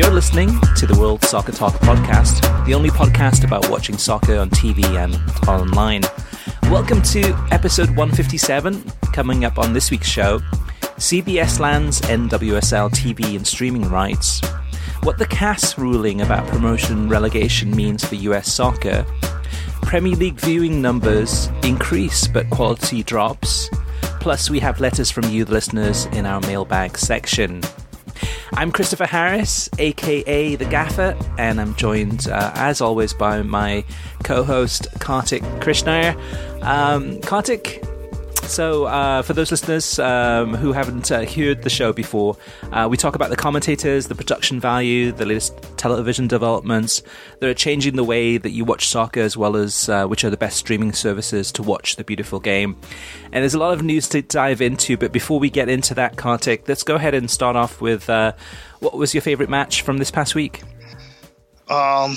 You're listening to the World Soccer Talk podcast, the only podcast about watching soccer on TV and online. Welcome to episode 157. Coming up on this week's show, CBS lands NWSL TV and streaming rights, what the CAS ruling about promotion relegation means for US soccer, Premier League viewing numbers increase but quality drops, plus we have letters from you, the listeners, in our mailbag section. I'm Christopher Harris, aka The Gaffer, and I'm joined, uh, as always, by my co host, Kartik Krishnaiyer. Um, Kartik, so uh, for those listeners um, who haven't uh, heard the show before, uh, we talk about the commentators, the production value, the latest television developments that are changing the way that you watch soccer, as well as uh, which are the best streaming services to watch the beautiful game. And there's a lot of news to dive into, but before we get into that, Kartik, let's go ahead and start off with uh, what was your favorite match from this past week? Um,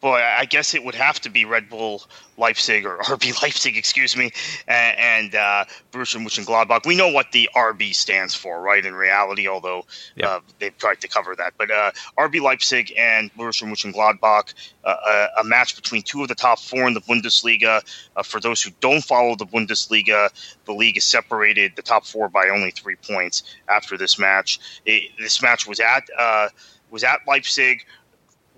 boy, I guess it would have to be Red Bull Leipzig or RB Leipzig, excuse me, and, and uh, Borussia Mönchengladbach. We know what the RB stands for, right? In reality, although Yeah. uh, they've tried to cover that, but uh, RB Leipzig and Borussia Mönchengladbach, uh, a, a match between two of the top four in the Bundesliga. Uh, for those who don't follow the Bundesliga, the league is separated the top four by only three points after this match. It, this match was at uh, was at Leipzig.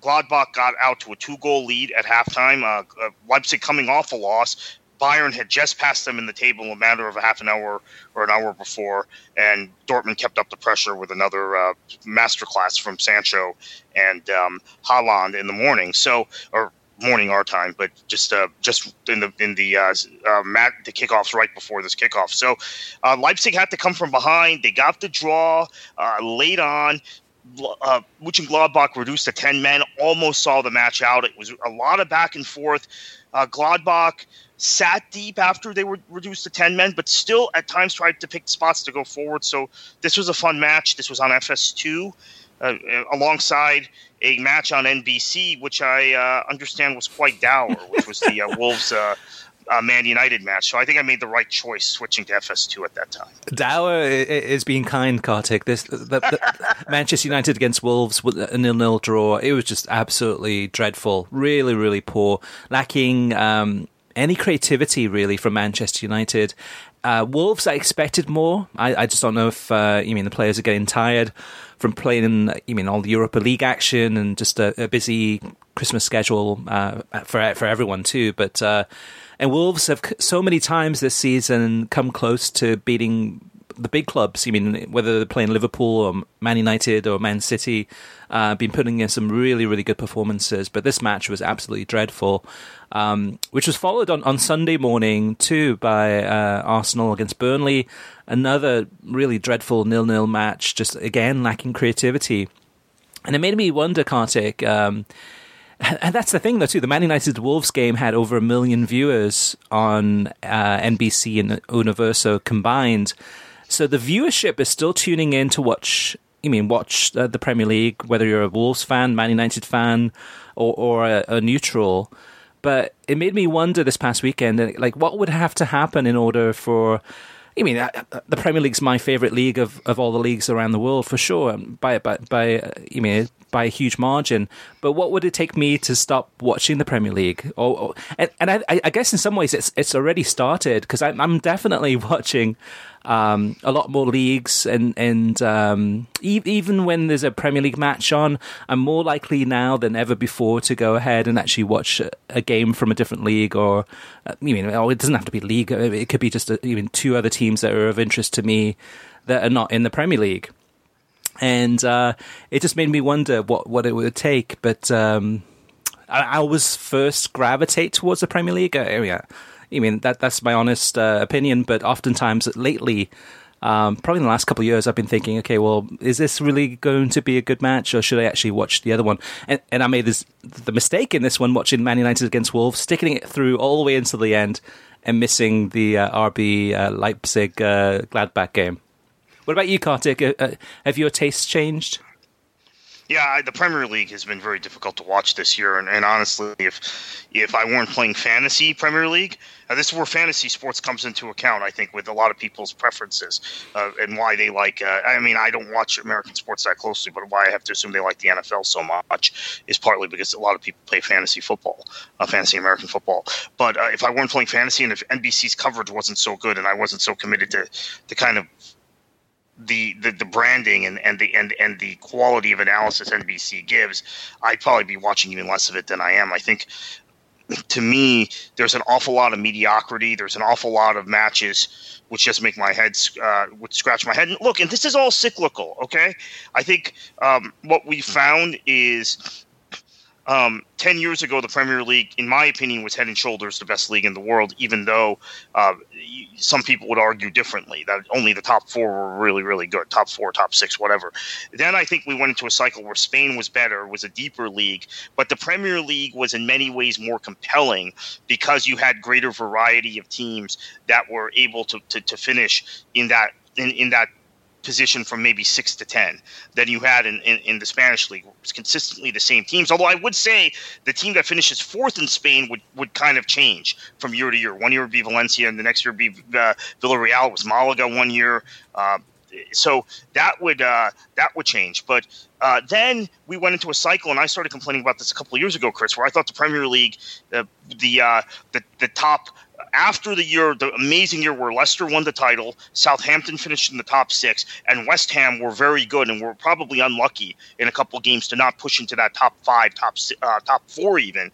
Gladbach got out to a two-goal lead at halftime. Uh, uh, Leipzig coming off a loss. Bayern had just passed them in the table a matter of a half an hour or an hour before, and Dortmund kept up the pressure with another uh, masterclass from Sancho and um, Haaland in the morning. So, or morning our time, but just uh, just in the in the uh, uh, mat the kickoffs right before this kickoff. So, uh, Leipzig had to come from behind. They got the draw uh, late on uh, Gladbach reduced to 10 men, almost saw the match out. It was a lot of back and forth. Uh, Gladbach sat deep after they were reduced to 10 men, but still at times tried to pick spots to go forward. So this was a fun match. This was on FS2 uh, uh, alongside a match on NBC, which I uh, understand was quite dour, which was the uh, Wolves. Uh, Man United match, so I think I made the right choice switching to FS2 at that time. Dour is being kind, Kartik. This the, the, Manchester United against Wolves with a nil-nil draw. It was just absolutely dreadful. Really, really poor. Lacking um, any creativity really from Manchester United. Uh, Wolves, I expected more. I, I just don't know if uh, you mean the players are getting tired from playing in you mean all the Europa League action and just a, a busy Christmas schedule uh, for for everyone too. But uh, and Wolves have so many times this season come close to beating the big clubs. I mean, whether they're playing Liverpool or Man United or Man City, uh, been putting in some really, really good performances. But this match was absolutely dreadful, um, which was followed on, on Sunday morning too by uh, Arsenal against Burnley. Another really dreadful nil-nil match, just again lacking creativity. And it made me wonder, Kartik. Um, and that's the thing, though, too. The Man United Wolves game had over a million viewers on uh, NBC and Universo combined. So the viewership is still tuning in to watch. You mean watch uh, the Premier League, whether you're a Wolves fan, Man United fan, or, or a, a neutral. But it made me wonder this past weekend, like what would have to happen in order for I mean, uh, uh, the Premier League's my favourite league of, of all the leagues around the world for sure, by by by uh, you mean by a huge margin. But what would it take me to stop watching the Premier League? Or, or and, and I, I, guess in some ways it's it's already started because I'm, I'm definitely watching um, a lot more leagues, and and um, e- even when there's a Premier League match on, I'm more likely now than ever before to go ahead and actually watch a, a game from a different league, or uh, you mean, oh, it doesn't have to be league; it could be just a, even two other teams that are of interest to me that are not in the Premier League, and uh, it just made me wonder what what it would take, but. Um, I, I always first gravitate towards the Premier League area. I mean, that that's my honest uh, opinion. But oftentimes, lately, um, probably in the last couple of years, I've been thinking, okay, well, is this really going to be a good match, or should I actually watch the other one? And, and I made this the mistake in this one, watching Man United against Wolves, sticking it through all the way into the end, and missing the uh, RB uh, Leipzig uh, Gladbach game. What about you, Kartik? Uh, uh, have your tastes changed? Yeah, the Premier League has been very difficult to watch this year, and, and honestly, if if I weren't playing fantasy Premier League, uh, this is where fantasy sports comes into account. I think with a lot of people's preferences uh, and why they like. Uh, I mean, I don't watch American sports that closely, but why I have to assume they like the NFL so much is partly because a lot of people play fantasy football, uh, fantasy American football. But uh, if I weren't playing fantasy, and if NBC's coverage wasn't so good, and I wasn't so committed to the kind of the, the, the branding and, and the and, and the quality of analysis NBC gives, I'd probably be watching even less of it than I am. I think to me, there's an awful lot of mediocrity. There's an awful lot of matches which just make my head uh, would scratch my head. And look, and this is all cyclical. Okay, I think um, what we found is um, 10 years ago, the Premier League, in my opinion, was head and shoulders the best league in the world, even though uh, some people would argue differently, that only the top four were really, really good top four, top six, whatever. Then I think we went into a cycle where Spain was better, was a deeper league, but the Premier League was in many ways more compelling because you had greater variety of teams that were able to, to, to finish in that in, in that position from maybe six to ten than you had in, in, in, the Spanish league. It's consistently the same teams. Although I would say the team that finishes fourth in Spain would, would kind of change from year to year. One year would be Valencia, and the next year would be uh, Villarreal. It was Malaga one year. Uh, so that would uh, that would change. But uh, then we went into a cycle, and I started complaining about this a couple of years ago, Chris, where I thought the Premier League, uh, the uh, the the top after the year, the amazing year where Leicester won the title, Southampton finished in the top six, and West Ham were very good and were probably unlucky in a couple games to not push into that top five, top uh, top four even.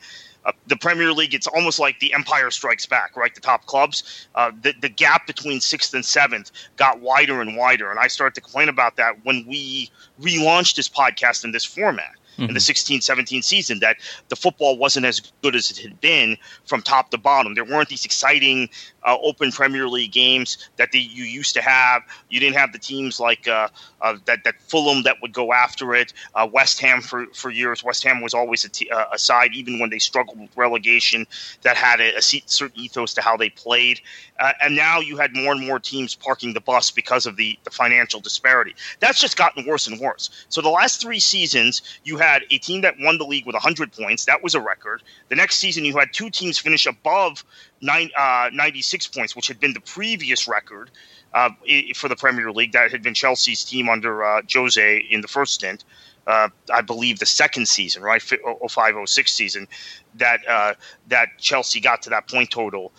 Uh, the Premier League, it's almost like the Empire Strikes Back, right? The top clubs, uh, the the gap between sixth and seventh got wider and wider, and I started to complain about that when we relaunched this podcast in this format mm-hmm. in the 16 17 season that the football wasn't as good as it had been from top to bottom. There weren't these exciting uh, open Premier League games that the, you used to have. You didn't have the teams like uh, uh, that, that Fulham that would go after it. Uh, West Ham for, for years. West Ham was always a, t- uh, a side, even when they struggled with relegation, that had a, a certain ethos to how they played. Uh, and now you had more and more teams parking the bus because of the, the financial disparity. That's just gotten worse and worse. So the last three seasons, you had a team that won the league with 100 points. That was a record. The next season, you had two teams finish above nine, uh, 96 points, which had been the previous record uh, for the Premier League. That had been Chelsea's team under uh, Jose in the first stint. Uh, I believe the second season, right, 05 06 season, that uh, that Chelsea got to that point total,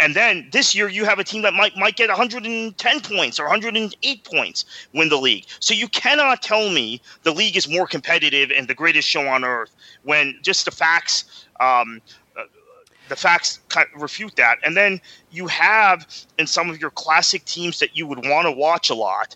and then this year you have a team that might might get 110 points or 108 points win the league. So you cannot tell me the league is more competitive and the greatest show on earth when just the facts. Um, uh, the facts refute that, and then you have in some of your classic teams that you would want to watch a lot,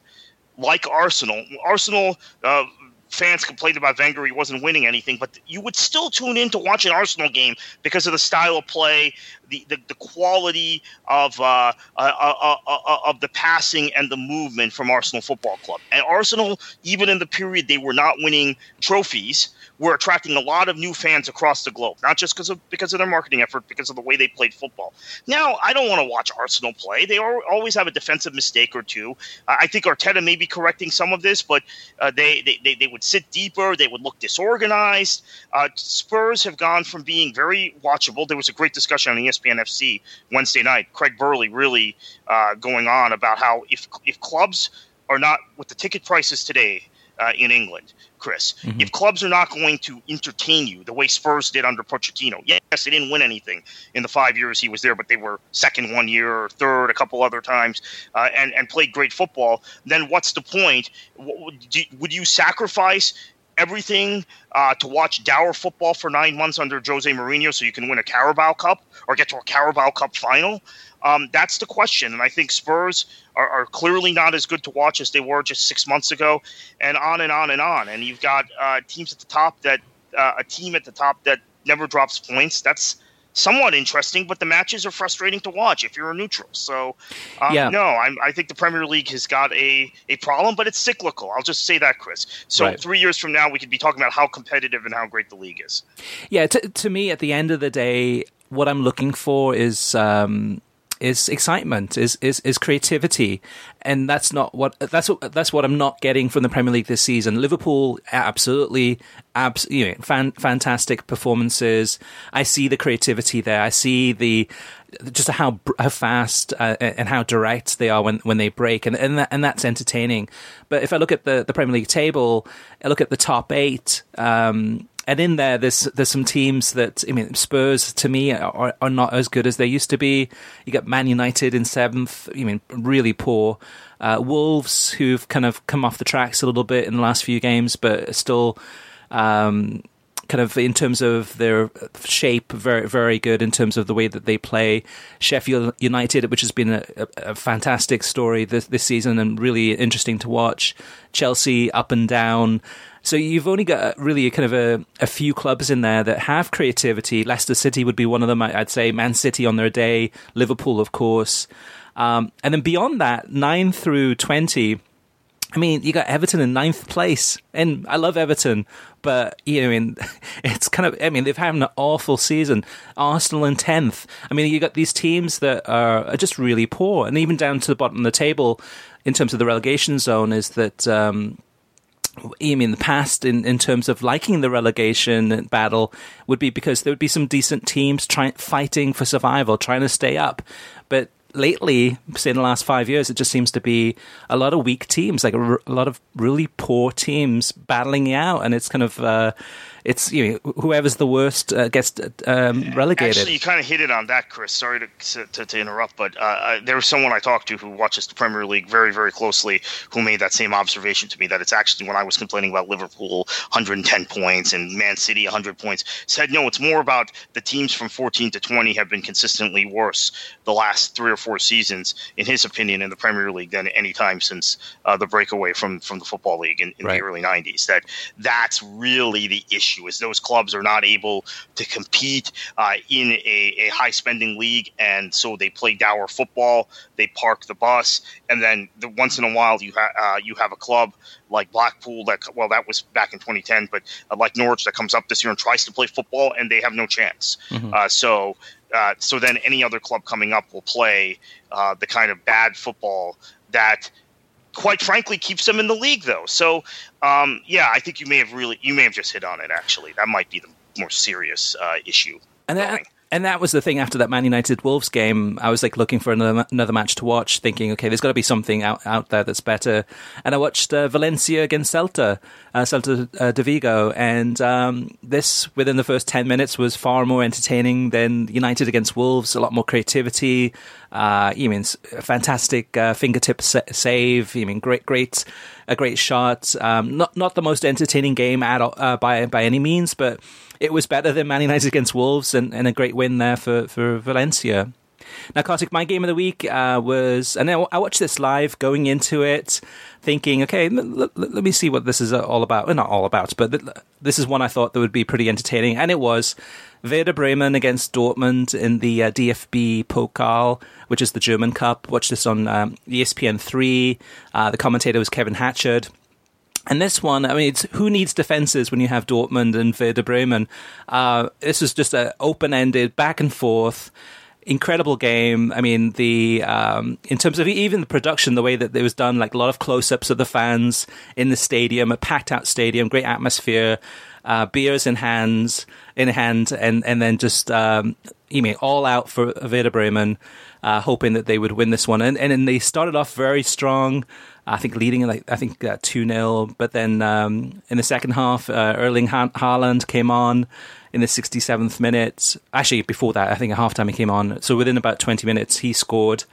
like Arsenal. Arsenal uh, fans complained about Wenger; he wasn't winning anything, but you would still tune in to watch an Arsenal game because of the style of play, the the, the quality of uh, uh, uh, uh, of the passing and the movement from Arsenal Football Club. And Arsenal, even in the period they were not winning trophies, were attracting a lot of new fans across the globe, not just because of because of their marketing effort, because of the way they played football. Now, I don't want to watch Arsenal play. They always have a defensive mistake or two. I think Arteta may be correcting some of this, but uh, they, they, they would would sit deeper. They would look disorganized. Uh, Spurs have gone from being very watchable. There was a great discussion on ESPN FC Wednesday night. Craig Burley really uh, going on about how if if clubs are not with the ticket prices today uh, in England, Chris. Mm-hmm. If clubs are not going to entertain you the way Spurs did under Pochettino, yes, they didn't win anything in the five years he was there, but they were second one year or third a couple other times, uh, and and played great football. Then what's the point? Would you sacrifice? Everything uh, to watch dour football for nine months under Jose Mourinho, so you can win a Carabao Cup or get to a Carabao Cup final. Um, that's the question, and I think Spurs are, are, clearly not as good to watch as they were just six months ago, and on and on and on. And you've got uh, teams at the top that uh, a team at the top that never drops points. That's somewhat interesting, but the matches are frustrating to watch if you're a neutral. So, um, yeah. no, I'm, i think the Premier League has got a, a problem, but it's cyclical. I'll just say that, Chris. So, right. three years from now, we could be talking about how competitive and how great the league is. Yeah, to, to me, at the end of the day, what I'm looking for is. Um, is excitement, is, is is creativity, and that's not what that's what that's what I'm not getting from the Premier League this season. Liverpool absolutely, abs, you know, fan, fantastic performances. I see the creativity there. I see the just how how fast uh, and how direct they are when, when they break, and and, that, and that's entertaining. But if I look at the, the Premier League table, I look at the top eight. Um, and in there, there's there's some teams that I mean, Spurs to me are, are not as good as they used to be. You got Man United in seventh. I mean, really poor. Uh, Wolves, who've kind of come off the tracks a little bit in the last few games, but still, um, kind of in terms of their shape, very very good in terms of the way that they play. Sheffield United, which has been a, a, a fantastic story this this season and really interesting to watch. Chelsea up and down. So you've only got really kind of a, a few clubs in there that have creativity. Leicester City would be one of them, I'd say. Man City on their day, Liverpool, of course. Um, and then beyond that, 9 through 20, I mean, you got Everton in ninth place, and I love Everton, but you know, I mean, it's kind of. I mean, they've had an awful season. Arsenal in tenth. I mean, you got these teams that are, are, just really poor, and even down to the bottom of the table in terms of the relegation zone is that um, in the past in, in terms of liking the relegation battle would be because there would be some decent teams trying fighting for survival, trying to stay up. But lately, say in the last five years, it just seems to be a lot of weak teams, like a, a lot of really poor teams battling you out, and it's kind of. Uh, it's you know whoever's the worst uh, gets um, relegated. Actually, you kind of hit it on that, Chris. Sorry to to, to interrupt, but uh, there was someone I talked to who watches the Premier League very very closely who made that same observation to me. That it's actually when I was complaining about Liverpool 110 points and Man City 100 points, said no, it's more about the teams from 14 to 20 have been consistently worse the last three or four seasons, in his opinion, in the Premier League than any time since uh, the breakaway from from the Football League in, in right. the early 90s. That that's really the issue issue is those clubs are not able to compete uh, in a, a, high spending league, and so they play dour football. They park the bus, and then the, once in a while you ha- uh, you have a club like Blackpool that well that was back in 2010, but uh, like Norwich that comes up this year and tries to play football, and they have no chance. Mm-hmm. Uh, so. Uh, so then, any other club coming up will play uh, the kind of bad football that quite frankly keeps them in the league though. So um, yeah, I think you may have really you may have just hit on it actually. That might be the more serious uh, issue. And that, and that was the thing after that Man United Wolves game. I was like looking for another another match to watch, thinking, okay, there's got to be something out, out there that's better. And I watched uh, Valencia against Celta, uh, Celta uh, de Vigo, and um, this within the first ten minutes was far more entertaining than United against Wolves. A lot more creativity. Uh, you mean fantastic uh, fingertip sa- save. You mean great, great, a great shot. Um, not not the most entertaining game at uh, by by any means, but it was better than Man United against Wolves and, and a great win there for, for Valencia. Now, Kartik, my game of the week uh, was, and I watched this live going into it, thinking, okay, l- l- let me see what this is all about. Well, not all about, but th- this is one I thought that would be pretty entertaining, and it was. Werder Bremen against Dortmund in the uh, DFB Pokal, which is the German Cup. Watched this on um, ESPN three. Uh, the commentator was Kevin Hatchard. And this one, I mean, it's who needs defenses when you have Dortmund and Werder Bremen? Uh, this is just an open-ended back and forth. incredible game. I mean, the um, in terms of even the production, the way that it was done, like a lot of close-ups of the fans in the stadium, a packed-out stadium, great atmosphere, uh, beers in hands, in hand, and and then just um, you mean all out for Werder Bremen, uh, hoping that they would win this one, and and then they started off very strong. I think leading like I think uh, two 0 but then um, in the second half, uh, Erling ha- Haaland came on in the 67th minute. Actually, before that, I think at halftime he came on. So within about 20 minutes, he scored.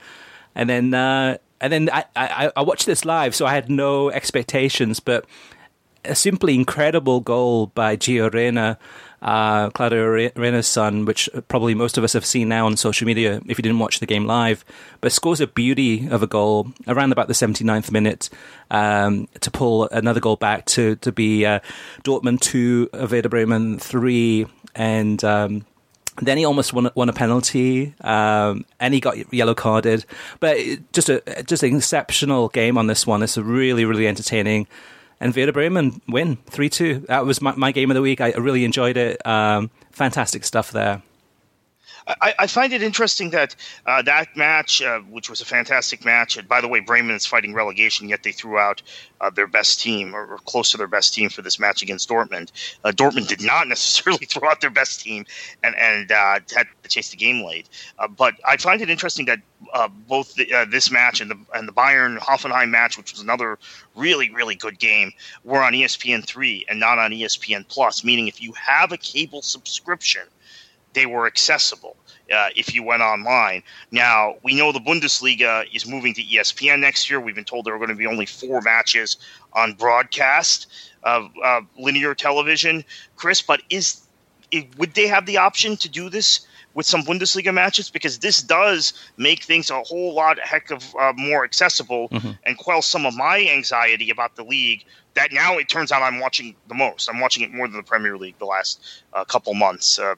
And then, uh, and then I, I, I watched this live, so I had no expectations, but a simply incredible goal by Gio Reyna uh, Claudio Reyna's son, which probably most of us have seen now on social media if you didn't watch the game live, but scores a beauty of a goal around about the 79th minute um, to pull another goal back to, to be uh, Dortmund 2, Werder Bremen 3, and. Um, then he almost won, won a penalty, um, and he got yellow carded. But just a just an exceptional game on this one. It's a really really entertaining and Werder Bremen win 3 2. That was my, my, game of the week. I really enjoyed it. Um, fantastic stuff there. I, I, find it interesting that uh, that match, uh, which was a fantastic match, and by the way, Bremen is fighting relegation, yet they threw out uh, their best team or, or, close to their best team for this match against Dortmund. Uh, Dortmund did not necessarily throw out their best team and and uh, had to chase the game late. Uh, but I find it interesting that both the, this match and the and the Bayern Hoffenheim match, which was another really really good game, were on ESPN three and not on ESPN Plus. Meaning, if you have a cable subscription they were accessible uh, if you went online. Now, we know the Bundesliga is moving to ESPN next year. We've been told there are going to be only four matches on broadcast of uh, linear television, Chris, but is it, would they have the option to do this? With some Bundesliga matches, because this does make things a whole lot heck of uh, more accessible mm-hmm. and quell some of my anxiety about the league. That now it turns out I'm watching the most. I'm watching it more than the Premier League the last uh, couple months uh,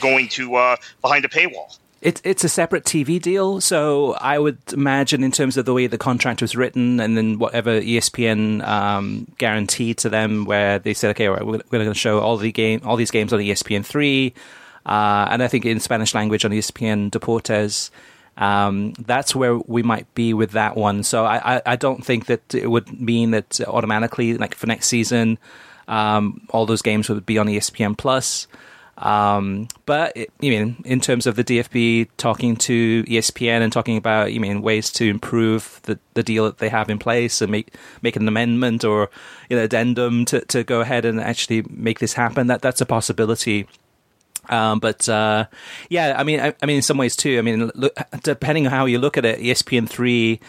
going to uh, behind a paywall. It's it's a separate TV deal, so I would imagine in terms of the way the contract was written, and then whatever ESPN um, guaranteed to them, where they said, okay, right, we're, we're going to show all the game, all these games on ESPN three, uh, and I think in Spanish language on ESPN Deportes. Um, that's where we might be with that one. So I, I, I, don't think that it would mean that automatically, like for next season, um, all those games would be on ESPN Plus. Um, but it, you mean in terms of the DFB talking to ESPN and talking about you mean ways to improve the, the deal that they have in place and make make an amendment or you know addendum to, to go ahead and actually make this happen. That that's a possibility. Um, but uh, yeah, I mean, I, I, mean, in some ways too. I mean, look, depending on how you look at it, ESPN three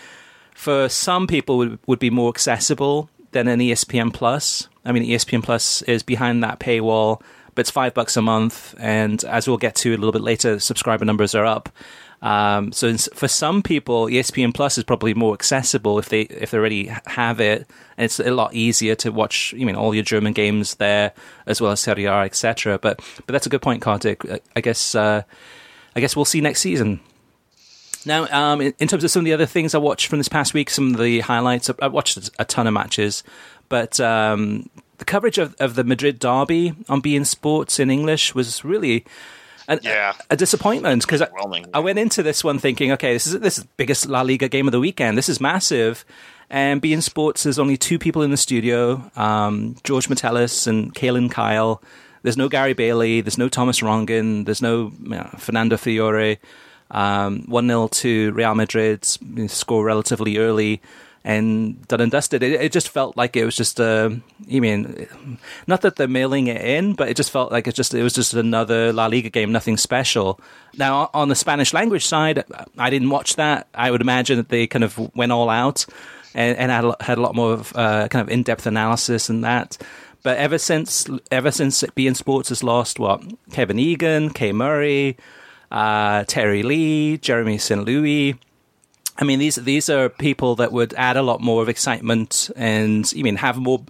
for some people would would be more accessible than an ESPN Plus. I mean, ESPN Plus is behind that paywall but it's five bucks a month. And as we'll get to a little bit later, subscriber numbers are up. Um, so for some people, ESPN Plus is probably more accessible if they if they already have it, and it's a lot easier to watch. You mean all your German games there as well as Serie A, etc. But but that's a good point, Kartik. I guess uh, I guess we'll see next season. Now, um, in, terms of some of the other things I watched from this past week, some of the highlights, I watched a ton of matches, but um, the coverage of, of the Madrid derby on beIN Sports in English was really an, yeah. a, a, disappointment because I, I, went into this one thinking, okay, this is this is the biggest La Liga game of the weekend. This is massive. And beIN Sports, there's only two people in the studio um, George Metellus and Kaylyn Kyle. There's no Gary Bailey. There's no Thomas Rongen. There's no you know, Fernando Fiore. Um, 1 0 to Real Madrid, score relatively early and done and dusted. It, it just felt like it was just. Uh, you mean, not that they're mailing it in, but it just felt like it just it was just another La Liga game, nothing special. Now on the Spanish language side, I didn't watch that. I would imagine that they kind of went all out and, and had a, had a lot more of uh, kind of in depth analysis and that. But ever since ever since beIN Sports has lost what Kevin Egan, Kay Murray, uh, Terry Lee, Jeremy St. Louis I mean, these these are people that would add a lot more of excitement and, you mean, have more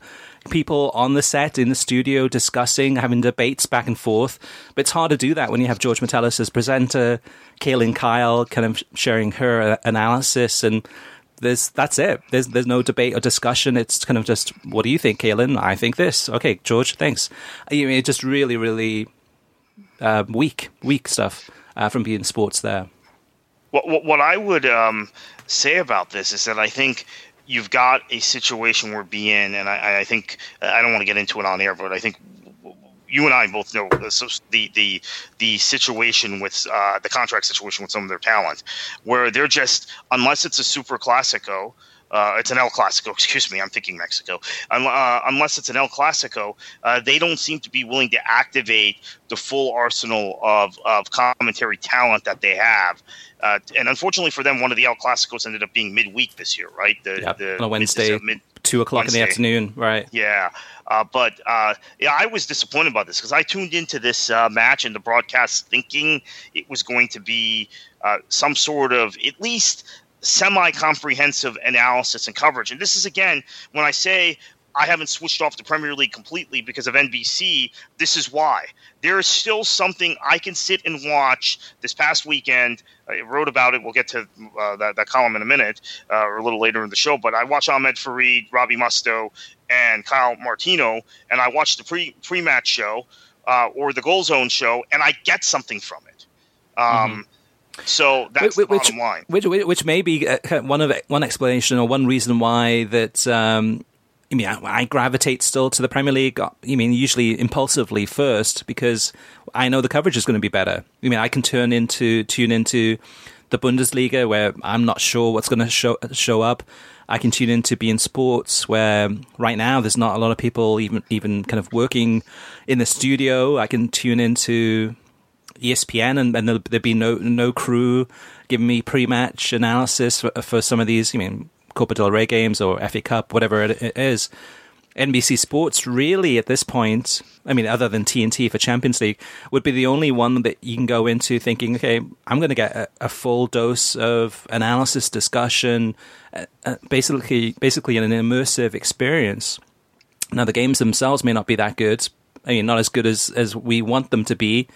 people on the set in the studio discussing, having debates back and forth. But it's hard to do that when you have George Metellus as presenter, Kaylyn Kyle kind of sharing her analysis, and there's that's it. There's there's no debate or discussion. It's kind of just, what do you think, Kaylyn? I think this. Okay, George, thanks. I mean, it's just really, really uh, weak, weak stuff. uh, from beIN sports there. What, what, what I would um, say about this is that I think you've got a situation we're beIN, and I, I think I don't want to get into it on air, but I think you and I both know the the the situation with uh, the contract situation with some of their talent, where they're just unless it's a super classico. Uh, it's an El Clasico, excuse me. I'm thinking Mexico. Uh, unless it's an El Clasico, uh, they don't seem to be willing to activate the full arsenal of, of commentary talent that they have. Uh, and unfortunately for them, one of the El Clasicos ended up being midweek this year, right? The, the on a Wednesday, mid, two o'clock Wednesday. in the afternoon, right? Yeah. Uh, but uh, yeah, I was disappointed about this because I tuned into this uh, match and the broadcast thinking it was going to be uh, some sort of at least semi comprehensive analysis and coverage. And this is again when I say I haven't switched off the Premier League completely because of NBC. This is why. There is still something I can sit and watch this past weekend. I wrote about it. We'll get to uh, that, that, column in a minute uh, or a little later in the show. But I watched Ahmed Fareed, Robbie Mustoe, and Kyle Martino, and I watched the pre pre match show uh, or the Goal Zone show, and I get something from it. Um, mm-hmm. So that's which, the bottom line. Which, which may be uh, one of one explanation or one reason why that um, I mean, I, gravitate still to the Premier League. Uh, I mean, usually impulsively first because I know the coverage is going to be better. I mean, I can turn into tune into the Bundesliga where I'm not sure what's going to show show up. I can tune into beIN Sports where right now there's not a lot of people even even kind of working in the studio. I can tune into ESPN and, and there'll, there'll be no no crew giving me pre-match analysis for, for some of these. I mean Copa del Rey games or FA Cup, whatever it is. NBC Sports really at this point, I mean, other than TNT for Champions League, would be the only one that you can go into thinking, okay, I'm going to get a, a full dose of analysis, discussion, uh, uh, basically, basically an immersive experience. Now, the games themselves may not be that good. I mean, not as good as, as we want them to be,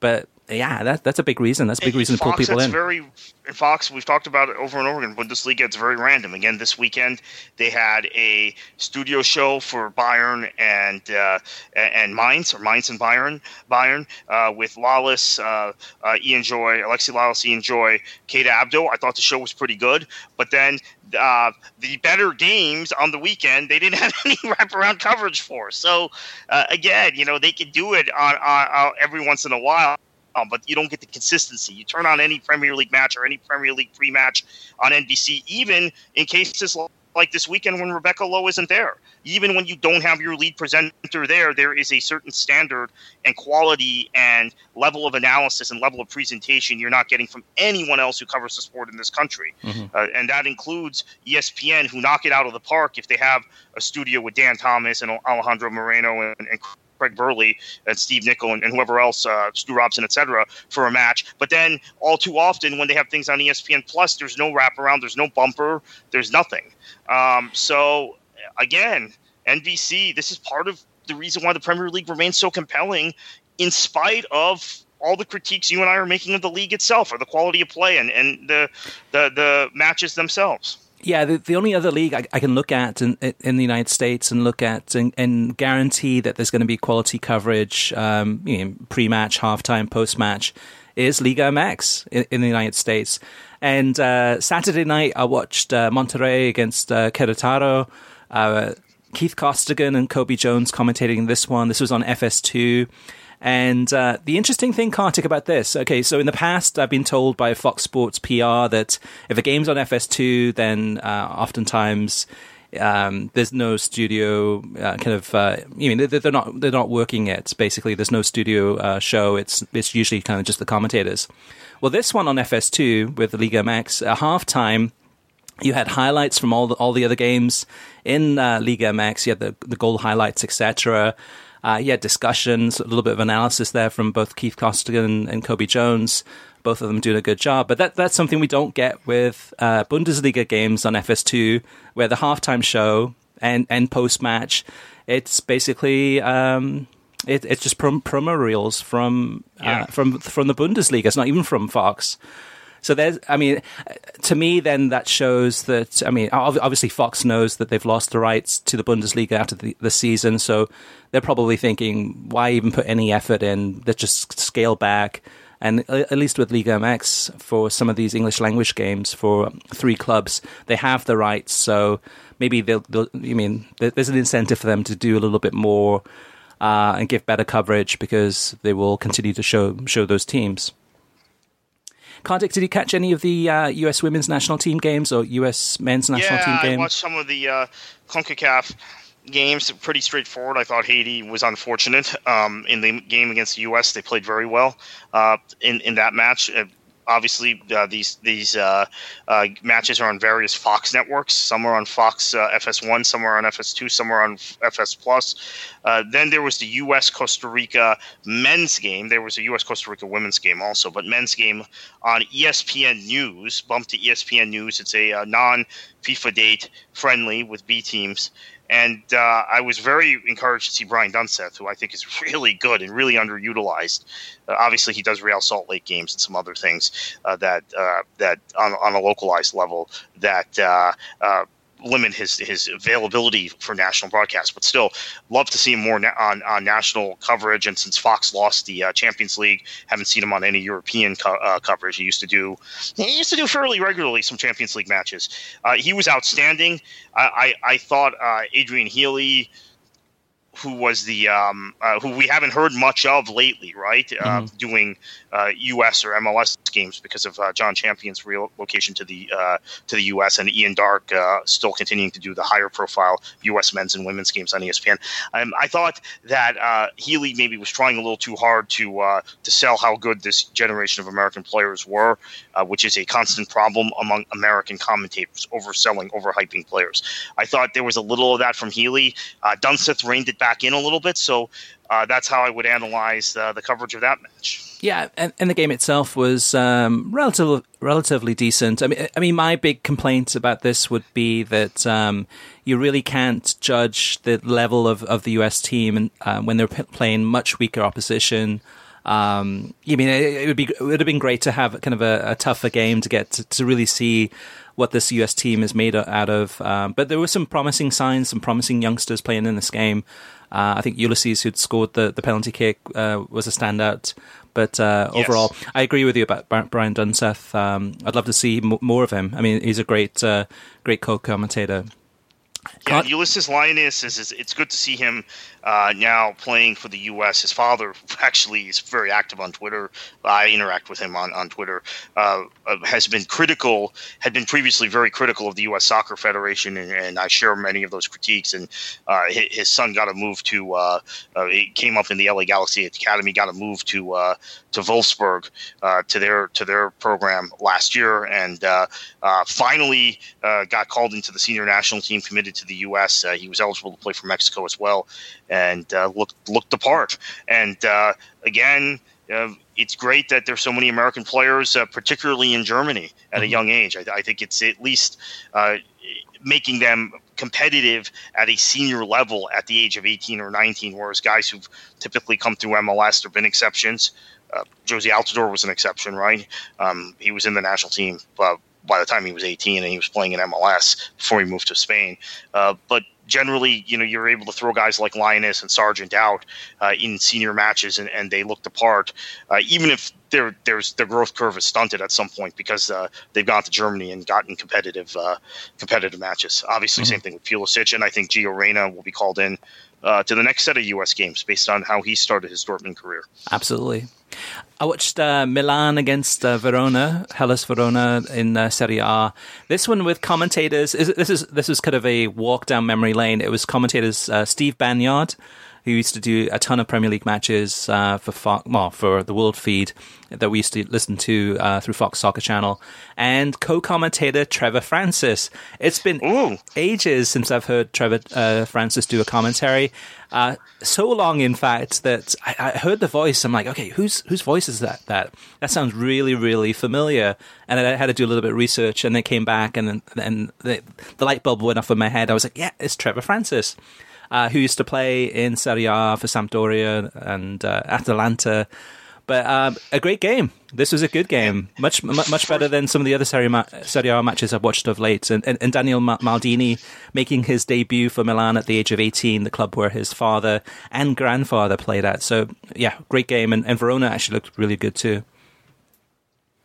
but yeah, that, that's a big reason. That's a big reason Fox, to pull people in. Very Fox. We've talked about it over and over again. Bundesliga. It's very random. Again, this weekend they had a studio show for Bayern and uh, and Mainz or Mainz and Bayern Bayern uh, with Lalas, uh, uh Ian Joy, Alexi Lalas, Ian Joy, Kate Abdo. I thought the show was pretty good, but then uh, the better games on the weekend they didn't have any wraparound coverage for. So uh, again, you know they could do it on, on, on every once in a while um, but you don't get the consistency. You turn on any Premier League match or any Premier League pre-match on NBC, even in cases like this weekend when Rebecca Lowe isn't there. Even when you don't have your lead presenter there, there is a certain standard and quality and level of analysis and level of presentation you're not getting from anyone else who covers the sport in this country. Mm-hmm. Uh, and that includes ESPN, who knock it out of the park if they have a studio with Dan Thomas and Alejandro Moreno and, and Craig Burley and Steve Nicol and, and whoever else, uh, Stu Robson, etc., for a match. But then all too often when they have things on ESPN Plus, there's no wraparound, there's no bumper, there's nothing. Um, so again, NBC, this is part of the reason why the Premier League remains so compelling, in spite of all the critiques you and I are making of the league itself, or the quality of play and, and the, the the matches themselves. Yeah, the, the only other league I, I, can look at in, in the United States and look at and, and guarantee that there's going to be quality coverage, um, you know, pre-match, halftime, post-match, is Liga MX in, in the United States. And uh, Saturday night, I watched uh, Monterrey against uh, Querétaro. Uh, Keith Costigan and Cobi Jones commentating this one. This was on FS2. And uh, the interesting thing, Kartik, about this, okay, so in the past, I've been told by Fox Sports PR that if a game's on FS2, then uh, oftentimes um, there's no studio uh, kind of. Uh, you mean they're not they're not working it. Basically, there's no studio uh, show. It's it's usually kind of just the commentators. Well, this one on FS2 with Liga MX a halftime you had highlights from all the all the other games in uh, Liga MX. You had the the goal highlights, etc. Uh, had discussions, a little bit of analysis there from both Keith Costigan and Cobi Jones. Both of them doing a good job, but that that's something we don't get with uh, Bundesliga games on FS2, where the halftime show and and post match, it's basically. Um, it, it's just prom- promo reels from uh, yeah. from from the Bundesliga. It's not even from Fox. So there's, I mean, to me, then that shows that, I mean, obviously Fox knows that they've lost the rights to the Bundesliga after the, the season. So they're probably thinking, why even put any effort in? Let's just scale back And at least with Liga MX, for some of these English language games for three clubs, they have the rights. So maybe they'll, they'll mean, there's an incentive for them to do a little bit more uh, and give better coverage because they will continue to show show those teams. Kartik, did you catch any of the uh, U.S. women's national team games or U.S. men's national yeah, team games? I watched some of the uh, CONCACAF games. Pretty straightforward. I thought Haiti was unfortunate um, in the game against the U.S. They played very well uh, in in that match. Obviously uh, these these uh, uh, matches are on various Fox networks. Some are on Fox uh, FS1, some are on FS2, some are on FS Plus. Uh, then there was the U.S. Costa Rica men's game. There was a U.S. Costa Rica women's game also, but men's game on ESPN News. Bumped to ESPN News. It's a non FIFA date friendly with B teams. And uh, I was very encouraged to see Brian Dunseth, who I think is really good and really underutilized. Uh, obviously, he does Real Salt Lake games and some other things uh, that uh, that on, on, a localized level that uh, uh, limit his his availability for national broadcast, but still love to see him more na- on on national coverage. And since Fox lost the uh, Champions League, haven't seen him on any European co- uh, coverage. He used to do he used to do fairly regularly some Champions League matches. Uh, he was outstanding. I I, I thought uh, Adrian Healey who was the um, uh, who we haven't heard much of lately, right? Uh, mm-hmm. Uh, doing uh, U.S. or MLS games because of uh, John Champion's relocation to the uh, to the U.S. and Ian Darke still continuing to do the higher profile U.S. men's and women's games on ESPN. Um, I thought that Healey maybe was trying a little too hard to to sell how good this generation of American players were, which is a constant problem among American commentators, overselling, overhyping players. I thought there was a little of that from Healey. Dunseth reined it back in a little bit. So uh, that's how I would analyze uh, the coverage of that match. Yeah, and, and the game itself was um, relatively relatively decent. I mean, I mean, my big complaint about this would be that um, you really can't judge the level of, of the U.S. team uh, when they're p- playing much weaker opposition. Um, I mean, it, it, would be it would have been great to have kind of a, a tougher game to get to, to really see what this US team is made out of. Um, but there were some promising signs, some promising youngsters playing in this game. Uh, I think Ulysses, who'd scored the, the penalty kick, uh, was a standout. But uh, yes. overall, I agree with you about Brian Dunseth. Um, I'd love to see m- more of him. I mean, he's a great, uh, great co-commentator. Yeah, Ulysses Llanez is, is, it's good to see him uh, now playing for the U.S. His father actually is very active on Twitter. I interact with him on on Twitter. Uh, uh has been critical, had been previously very critical of the U.S. Soccer Federation, and, and I share many of those critiques. And uh, his, his, son got a move to. Uh, uh, he came up in the LA Galaxy Academy, got a move to to Wolfsburg to their to their program last year, and finally got called into the senior national team, committed to the U.S. he was eligible to play for Mexico as well and uh, looked looked the part. And uh, again, uh, it's great that there's so many American players, uh, particularly in Germany, at mm-hmm. a young age. I, I, think it's at least uh, making them competitive at a senior level at the age of 18 or 19, whereas guys who've typically come through MLS, there have been exceptions. Uh, Jozy Altidore was an exception, right? Um, he was in the national team by the time he was 18 and he was playing in MLS before he moved to Spain. Uh, but generally, you know, you're able to throw guys like Llanez and Sargent out uh, in senior matches, and, and they looked apart, uh, even if their there's their growth curve is stunted at some point because uh, they've gone to Germany and gotten competitive uh, competitive matches. Obviously, mm-hmm. same thing with Pulisic, and I think Gio Reyna will be called in uh, to the next set of U.S. games based on how he started his Dortmund career. Absolutely. I watched uh, Milan against uh, Verona, Hellas Verona in uh, Serie A. This one with commentators. Is, this is this was kind of a walk down memory lane. It was commentators uh, Steve Banyard, who used to do a ton of Premier League matches uh, for Fox, well, for the World Feed that we used to listen to uh, through Fox Soccer Channel, and co-commentator Trevor Francis. It's been Ooh. ages since I've heard Trevor uh, Francis do a commentary. Uh, so long, in fact, that I, I, heard the voice. I'm like, okay, whose whose voice is that? That that sounds really, really familiar. And I had to do a little bit of research, and they came back, and then the, the light bulb went off in my head. I was like, yeah, it's Trevor Francis uh, who used to play in Serie A for Sampdoria and uh, Atalanta. But um, a great game. This was a good game, much much better than some of the other Serie, Ma- Serie A matches I've watched of late. And, and, and Daniel Maldini making his debut for Milan at the age of 18, the club where his father and grandfather played at. So, yeah, great game. And, and Verona actually looked really good too.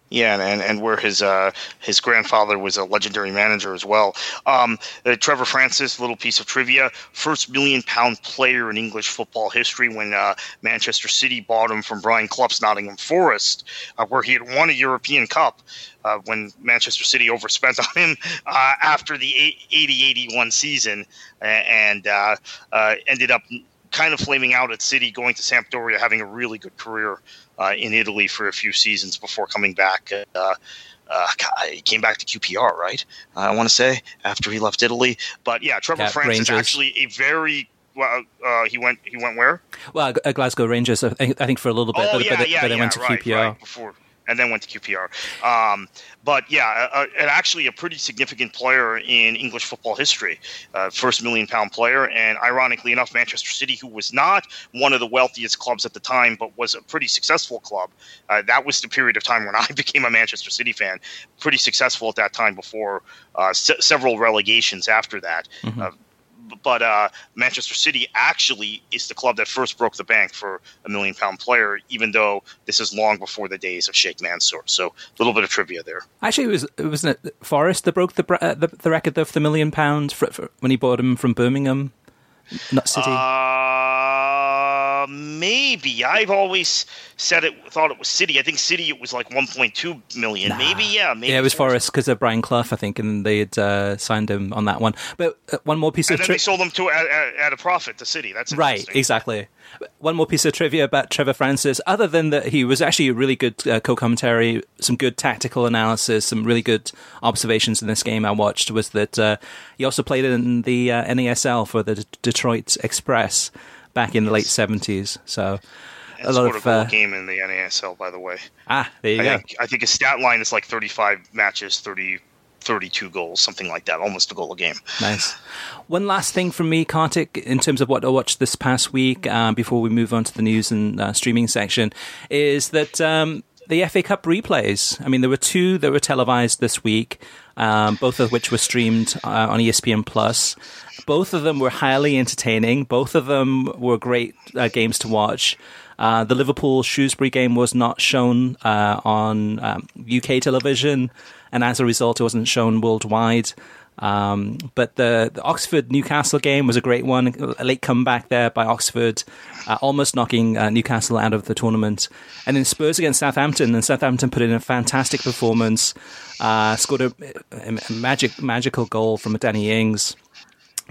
Yeah, and, and where his uh, his grandfather was a legendary manager as well. Um, uh, Trevor Francis, little piece of trivia: first million pound player in English football history when uh, Manchester City bought him from Brian Clough's Nottingham Forest, uh, where he had won a European Cup. Uh, when Manchester City overspent on him uh, after the 80-81 season, and ended up kind of flaming out at City, going to Sampdoria, having a really good career uh, in Italy for a few seasons before coming back. Uh, uh, he came back to QPR, right? I want to say after he left Italy. But yeah, Trevor yeah, France Rangers. is actually a very well, uh, he went. He went where? Well, Glasgow Rangers. I think, for a little bit, oh, but, yeah, but, yeah, but yeah, went to right, QPR right, before and then went to QPR. Um, but yeah, uh, and actually a pretty significant player in English football history, uh, first million pound player, and ironically enough, Manchester City, who was not one of the wealthiest clubs at the time, but was a pretty successful club. Uh, that was the period of time when I became a Manchester City fan. Pretty successful at that time before uh, se- several relegations after that. Mm-hmm. But uh, Manchester City actually is the club that first broke the bank for a million pound player, even though this is long before the days of Sheikh Mansour. So a little bit of trivia there. Actually, it was it was Forest that broke the uh, the, the, record of the million pounds for, for, when he bought him from Birmingham, not City. Uh, maybe I've always said it thought it was City. I think City it was like 1.2 million. Nah. Maybe yeah. Maybe yeah, it was Forest because of Brian Clough, I think, and they had uh, signed him on that one. But uh, one more piece and of tri- they sold him to at, at, a profit to City. That's right, exactly. One more piece of trivia about Trevor Francis, other than that he was actually a really good uh, co-commentary, some good tactical analysis, some really good observations in this game I watched, was that uh, he also played in the uh, NASL for the D- Detroit Express back in the late 70s. So a lot of uh, game in the NASL, by the way. Ah, there you I go. Think, I think his stat line is like 35 matches, 30, 32 goals, something like that, almost a goal a game. Nice. One last thing from me, Kartik, in terms of what I watched this past week, uh, before we move on to the news and uh, streaming section, is that um, the FA Cup replays. I mean, there were two that were televised this week, um, both of which were streamed uh, on ESPN Plus. Both of them were highly entertaining. Both of them were great uh, games to watch. Uh, the Liverpool Shrewsbury game was not shown uh, on um, UK television, and as a result, it wasn't shown worldwide. Um, but the, the, Oxford Newcastle game was a great one. A late comeback there by Oxford, uh, almost knocking uh, Newcastle out of the tournament. And then Spurs against Southampton, and Southampton put in a fantastic performance, uh, scored a, a, magic magical goal from Danny Ings.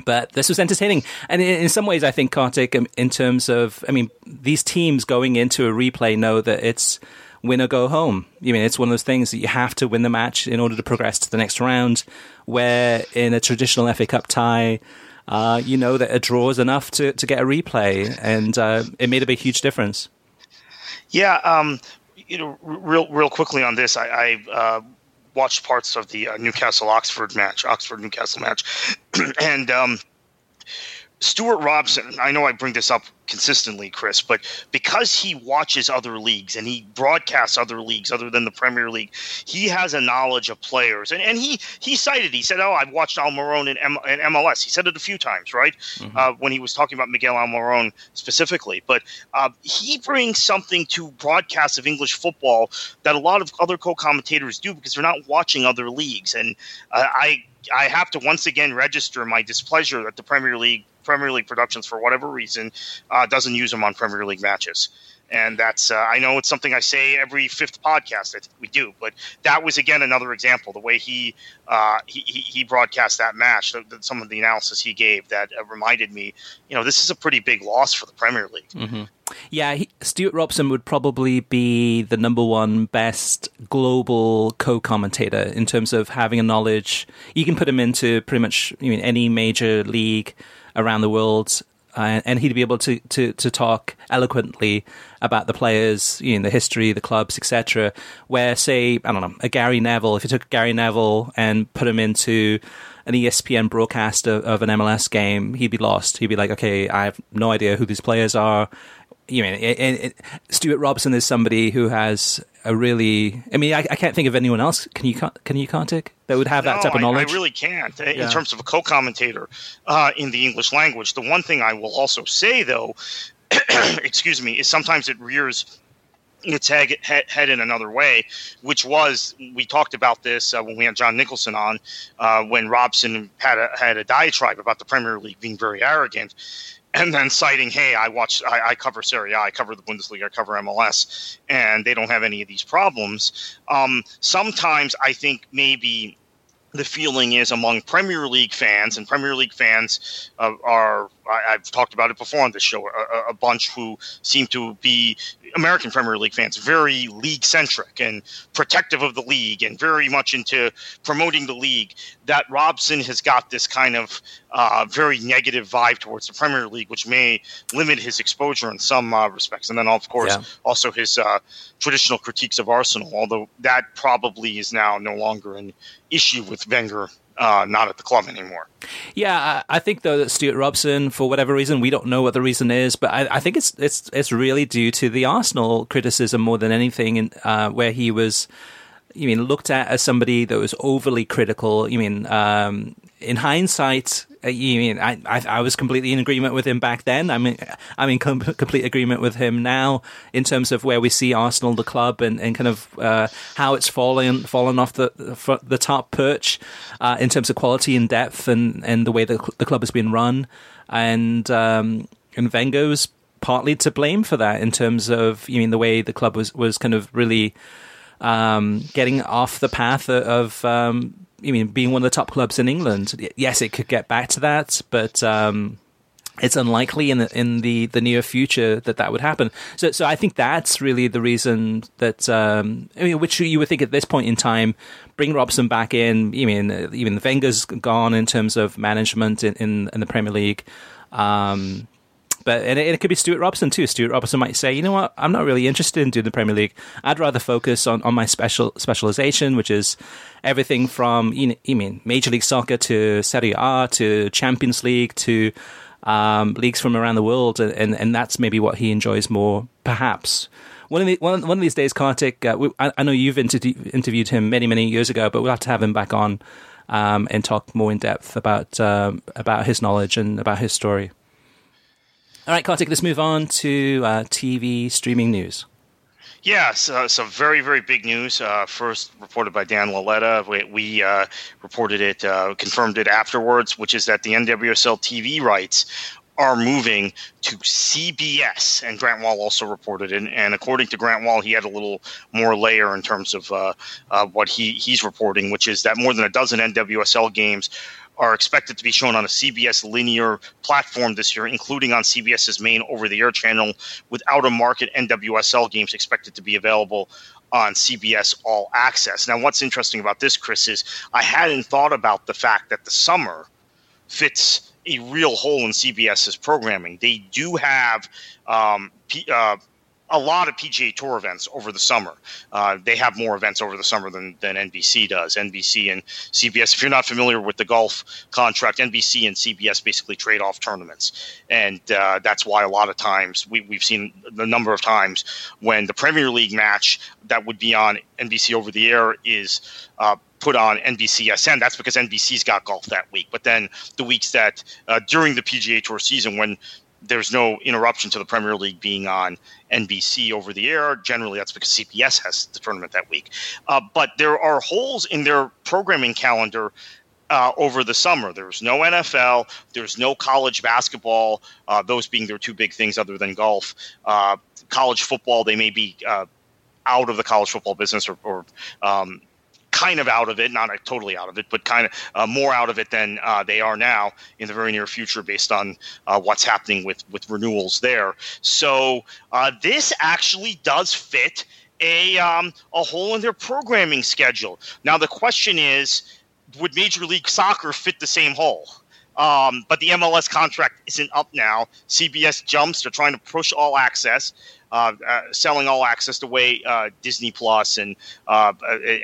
But this was entertaining. And in, in some ways, I think, Kartik, um, in terms of, I mean, these teams going into a replay know that it's win or go home. I mean, it's one of those things that you have to win the match in order to progress to the next round, where in a traditional FA Cup tie, uh, you know that a draw is enough to, to get a replay. And uh, it made a big, huge difference. Yeah. Um, you know, real, real quickly on this, I, I uh, watched parts of the uh, Newcastle Oxford match, Oxford Newcastle match, and um, Stuart Robson, I know I bring this up consistently, Chris, but because he watches other leagues and he broadcasts other leagues other than the Premier League, he has a knowledge of players. And, and he, he cited, he said, Oh, I've watched Almiron in, M- in MLS. He said it a few times, right? Mm-hmm. Uh, when he was talking about Miguel Almiron specifically. But uh, he brings something to broadcasts of English football that a lot of other co commentators do because they're not watching other leagues. And uh, I, I have to once again register my displeasure that the Premier League Premier League Productions, for whatever reason, uh, doesn't use them on Premier League matches. And that's, uh, I know it's something I say every fifth podcast. Think we do, but that was again another example. The way he uh, he, he broadcast that match, some of the analysis he gave, that uh, reminded me, you know, this is a pretty big loss for the Premier League. Mm-hmm. Yeah, he, Stuart Robson would probably be the number one best global co-commentator in terms of having a knowledge. You can put him into pretty much I mean, any major league around the world. Uh, and he'd be able to, to, to talk eloquently about the players, you know, the history, the clubs, etc. Where, say, I don't know, a Gary Neville, if you took Gary Neville and put him into an ESPN broadcast of, of, an MLS game, he'd be lost. He'd be like, okay, I have no idea who these players are. You know, it, it, Stuart Robson is somebody who has a really. I mean, I, I, can't think of anyone else. Can you can you contact that would have no, that type of knowledge? I, I really can't. In yeah. terms of a co-commentator uh, in the English language, the one thing I will also say, though, excuse me, is sometimes it rears its head, head, head, in another way, which was we talked about this uh, when we had John Nicholson on, uh, when Robson had a, had a diatribe about the Premier League being very arrogant, and then citing, "Hey, I watch, I, I cover Serie A, I cover the Bundesliga, I cover MLS, and they don't have any of these problems." Um, sometimes I think maybe the feeling is among Premier League fans, and Premier League fans uh, are, I, have talked about it before on this show, a, a, bunch who seem to be American Premier League fans, very league centric and protective of the league and very much into promoting the league. That Robson has got this kind of uh, very negative vibe towards the Premier League, which may limit his exposure in some uh, respects. And then, of course, yeah. also his uh, traditional critiques of Arsenal, although that probably is now no longer an issue with Wenger uh, not at the club anymore. Yeah, I, think though that Stuart Robson, for whatever reason, we don't know what the reason is, but I, I think it's it's it's really due to the Arsenal criticism more than anything, in, uh, where he was. You mean looked at as somebody that was overly critical? You mean um, in hindsight, you mean I, I, I was completely in agreement with him back then. I mean, I'm in com- complete agreement with him now in terms of where we see Arsenal, the club, and, and kind of uh, how it's fallen fallen off the the top perch uh, in terms of quality and depth, and, and the way the the club has been run, and um, and Wenger's partly to blame for that in terms of you mean the way the club was was kind of really um, getting off the path of um, I mean, being one of the top clubs in England, yes, it could get back to that, but um, it's unlikely in the in the, the near future that that would happen. So, so I think that's really the reason that um, I mean, which you would think at this point in time, bring Robson back in. I mean, even Wenger's gone in terms of management in in, in the Premier League. Um, but and it, it, could be Stuart Robson too. Stuart Robson might say, you know what, I'm not really interested in doing the Premier League. I'd rather focus on, on my special specialization, which is everything from you, mean Major League Soccer to Serie A to Champions League to um, leagues from around the world, and, and that's maybe what he enjoys more, perhaps. One of, the, one, one of these days, Kartik, uh, we, I, I, know you've inter- interviewed him many, many years ago, but we'll have to have him back on um, and talk more in depth about um, about his knowledge and about his story. All right, Kartik, let's move on to uh, TV streaming news. Yeah, so, so very, very big news. Uh, first reported by Dan Lauletta. We, we uh, reported it, uh, confirmed it afterwards, which is that the NWSL TV rights are moving to CBS. And Grant Wahl also reported it. And according to Grant Wahl, he had a little more layer in terms of uh, uh, what he, he's reporting, which is that more than a dozen NWSL games are expected to be shown on a CBS linear platform this year, including on CBS's main over the air channel, with out of market NWSL games expected to be available on CBS All Access. Now, what's interesting about this, Chris, is I hadn't thought about the fact that the summer fits a real hole in CBS's programming. They do have um, uh, a lot of PGA Tour events over the summer. Uh, they have more events over the summer than, than NBC does. NBC and CBS, if you're not familiar with the golf contract, NBC and CBS basically trade off tournaments. And uh, that's why a lot of times we, we've seen the number of times when the Premier League match that would be on NBC over the air is uh, put on NBCSN. That's because NBC's got golf that week. But then the weeks that uh, during the PGA Tour season, when there's no interruption to the Premier League being on NBC over the air. Generally, that's because CBS has the tournament that week. Uh, but there are holes in their programming calendar uh, over the summer. There's no NFL. There's no college basketball. Uh, those being their two big things, other than golf. Uh, college football, they may be uh, out of the college football business or, or um, kind of out of it, not totally out of it, but kind of uh, more out of it than uh, they are now in the very near future, based on uh, what's happening with with renewals there. So uh, this actually does fit a um, a hole in their programming schedule. Now the question is, would Major League Soccer fit the same hole? Um, but the MLS contract isn't up now. CBS jumps. They're trying to push all access. Uh, uh, selling all access the way uh, Disney Plus and uh,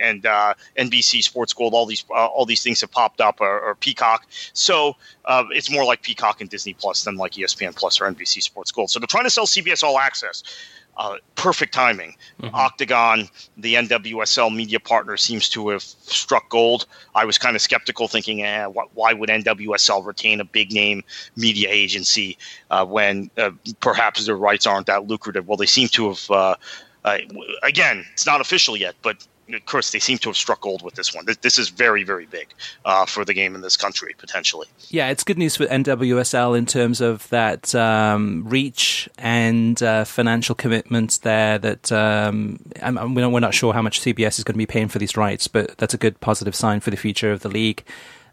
and NBC Sports Gold, all these all these things have popped up, or, or Peacock. So it's more like Peacock and Disney Plus than like ESPN Plus or NBC Sports Gold. So they're trying to sell CBS All Access uh, perfect timing. Mm-hmm. Octagon, the NWSL media partner, seems to have struck gold. I was kind of skeptical, thinking, eh, wh- why would NWSL retain a big name media agency uh, when uh, perhaps their rights aren't that lucrative? Well, they seem to have. Uh, uh, again, it's not official yet, but of course, they seem to have struck gold with this one. This, is very, very big uh, for the game in this country, potentially. Yeah, it's good news for NWSL in terms of that um, reach and uh, financial commitments there. That um, we're not sure how much CBS is going to be paying for these rights, but that's a good positive sign for the future of the league.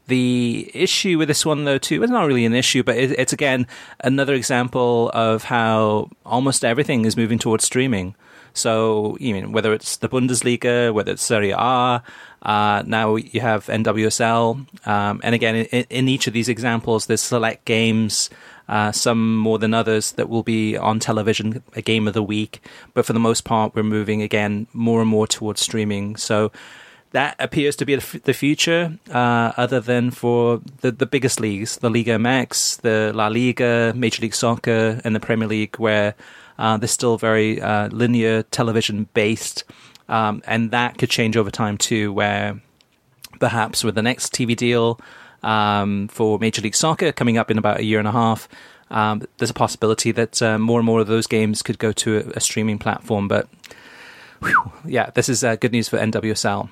The issue with this one, though, too, it's not really an issue, but it's again another example of how almost everything is moving towards streaming. So, you mean whether it's the Bundesliga, whether it's Serie A, uh, now you have NWSL, um, and again, in, in, each of these examples, there's select games, uh, some more than others that will be on television, a game of the week. But for the most part, we're moving again more and more towards streaming. So that appears to be the future, uh, other than for the, the biggest leagues, the Liga MX, the La Liga, Major League Soccer, and the Premier League, where uh, they're still very uh, linear television based, um, and that could change over time too. Where perhaps with the next TV deal um, for Major League Soccer coming up in about a year and a half, um, there's a possibility that uh, more and more of those games could go to a, a streaming platform. But whew, yeah, this is uh, good news for NWSL.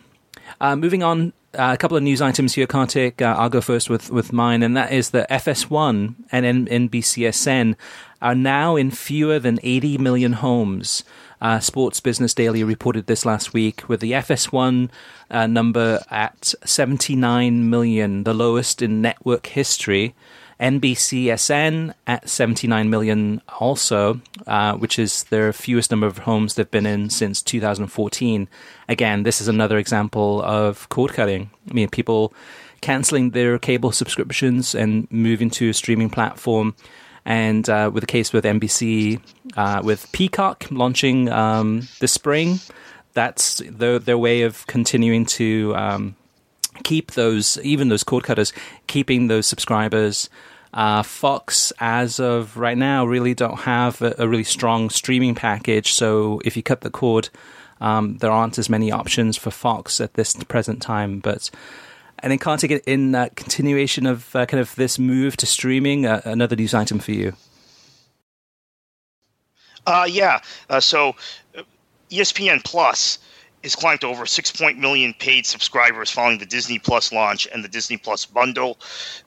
Uh, moving on, uh, a couple of news items here, Kartik. Uh, I'll go first with, with mine, and that is that FS1 and NBCSN are now in fewer than 80 million homes. Uh, Sports Business Daily reported this last week, with the FS1 uh, number at 79 million, the lowest in network history. NBCSN at 79 million also, uh, which is their fewest number of homes they've been in since 2014. Again, this is another example of cord cutting. I mean, people canceling their cable subscriptions and moving to a streaming platform. And uh, with the case with NBC, uh, with Peacock launching um, this spring, that's their, their way of continuing to um, keep those, even those cord cutters, keeping those subscribers. Uh, Fox, as of right now, really don't have a, a, really strong streaming package. So if you cut the cord, um, there aren't as many options for Fox at this present time. But and then can't it in uh, continuation of uh, kind of this move to streaming. Uh, another news item for you. Uh, yeah. Uh, so uh, ESPN Plus has climbed to over 6 million paid subscribers following the Disney Plus launch and the Disney Plus bundle.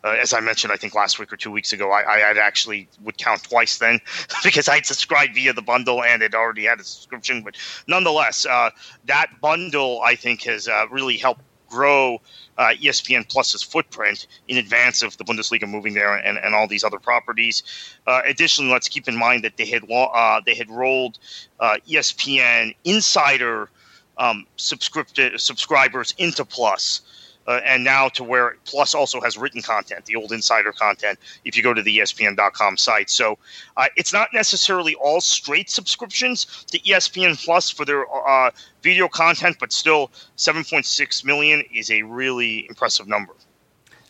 Uh, as I mentioned, I think last week or two weeks ago, I, I actually would count twice then because I'd subscribed via the bundle and it already had a subscription. But nonetheless, uh, that bundle I think has uh, really helped grow uh, ESPN Plus's footprint in advance of the Bundesliga moving there and, and all these other properties. Uh, additionally, let's keep in mind that they had uh, they had rolled uh, ESPN Insider um, subscribers into Plus uh, and now to where Plus also has written content, the old insider content, if you go to the ESPN.com site. So uh, it's not necessarily all straight subscriptions to ESPN Plus for their uh, video content, but still 7.6 million is a really impressive number.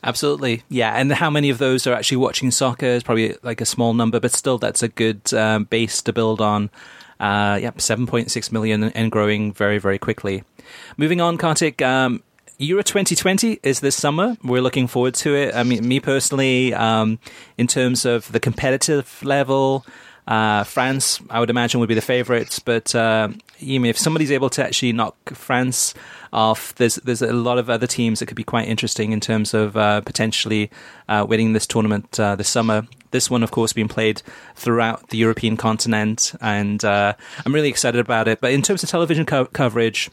Absolutely, yeah. And how many of those are actually watching soccer is probably like a small number, but still, that's a good um, base to build on. Uh, yep, 7.6 million and growing very, very quickly. Moving on, Kartik, um, Euro 2020 is this summer. We're looking forward to it. I mean, me personally, um, in terms of the competitive level, uh, France, I would imagine, would be the favourites. But uh, if somebody's able to actually knock France off, there's there's a lot of other teams that could be quite interesting in terms of uh, potentially uh, winning this tournament uh, this summer. This one, of course, being played throughout the European continent, and uh, I'm really excited about it. But in terms of television co- coverage,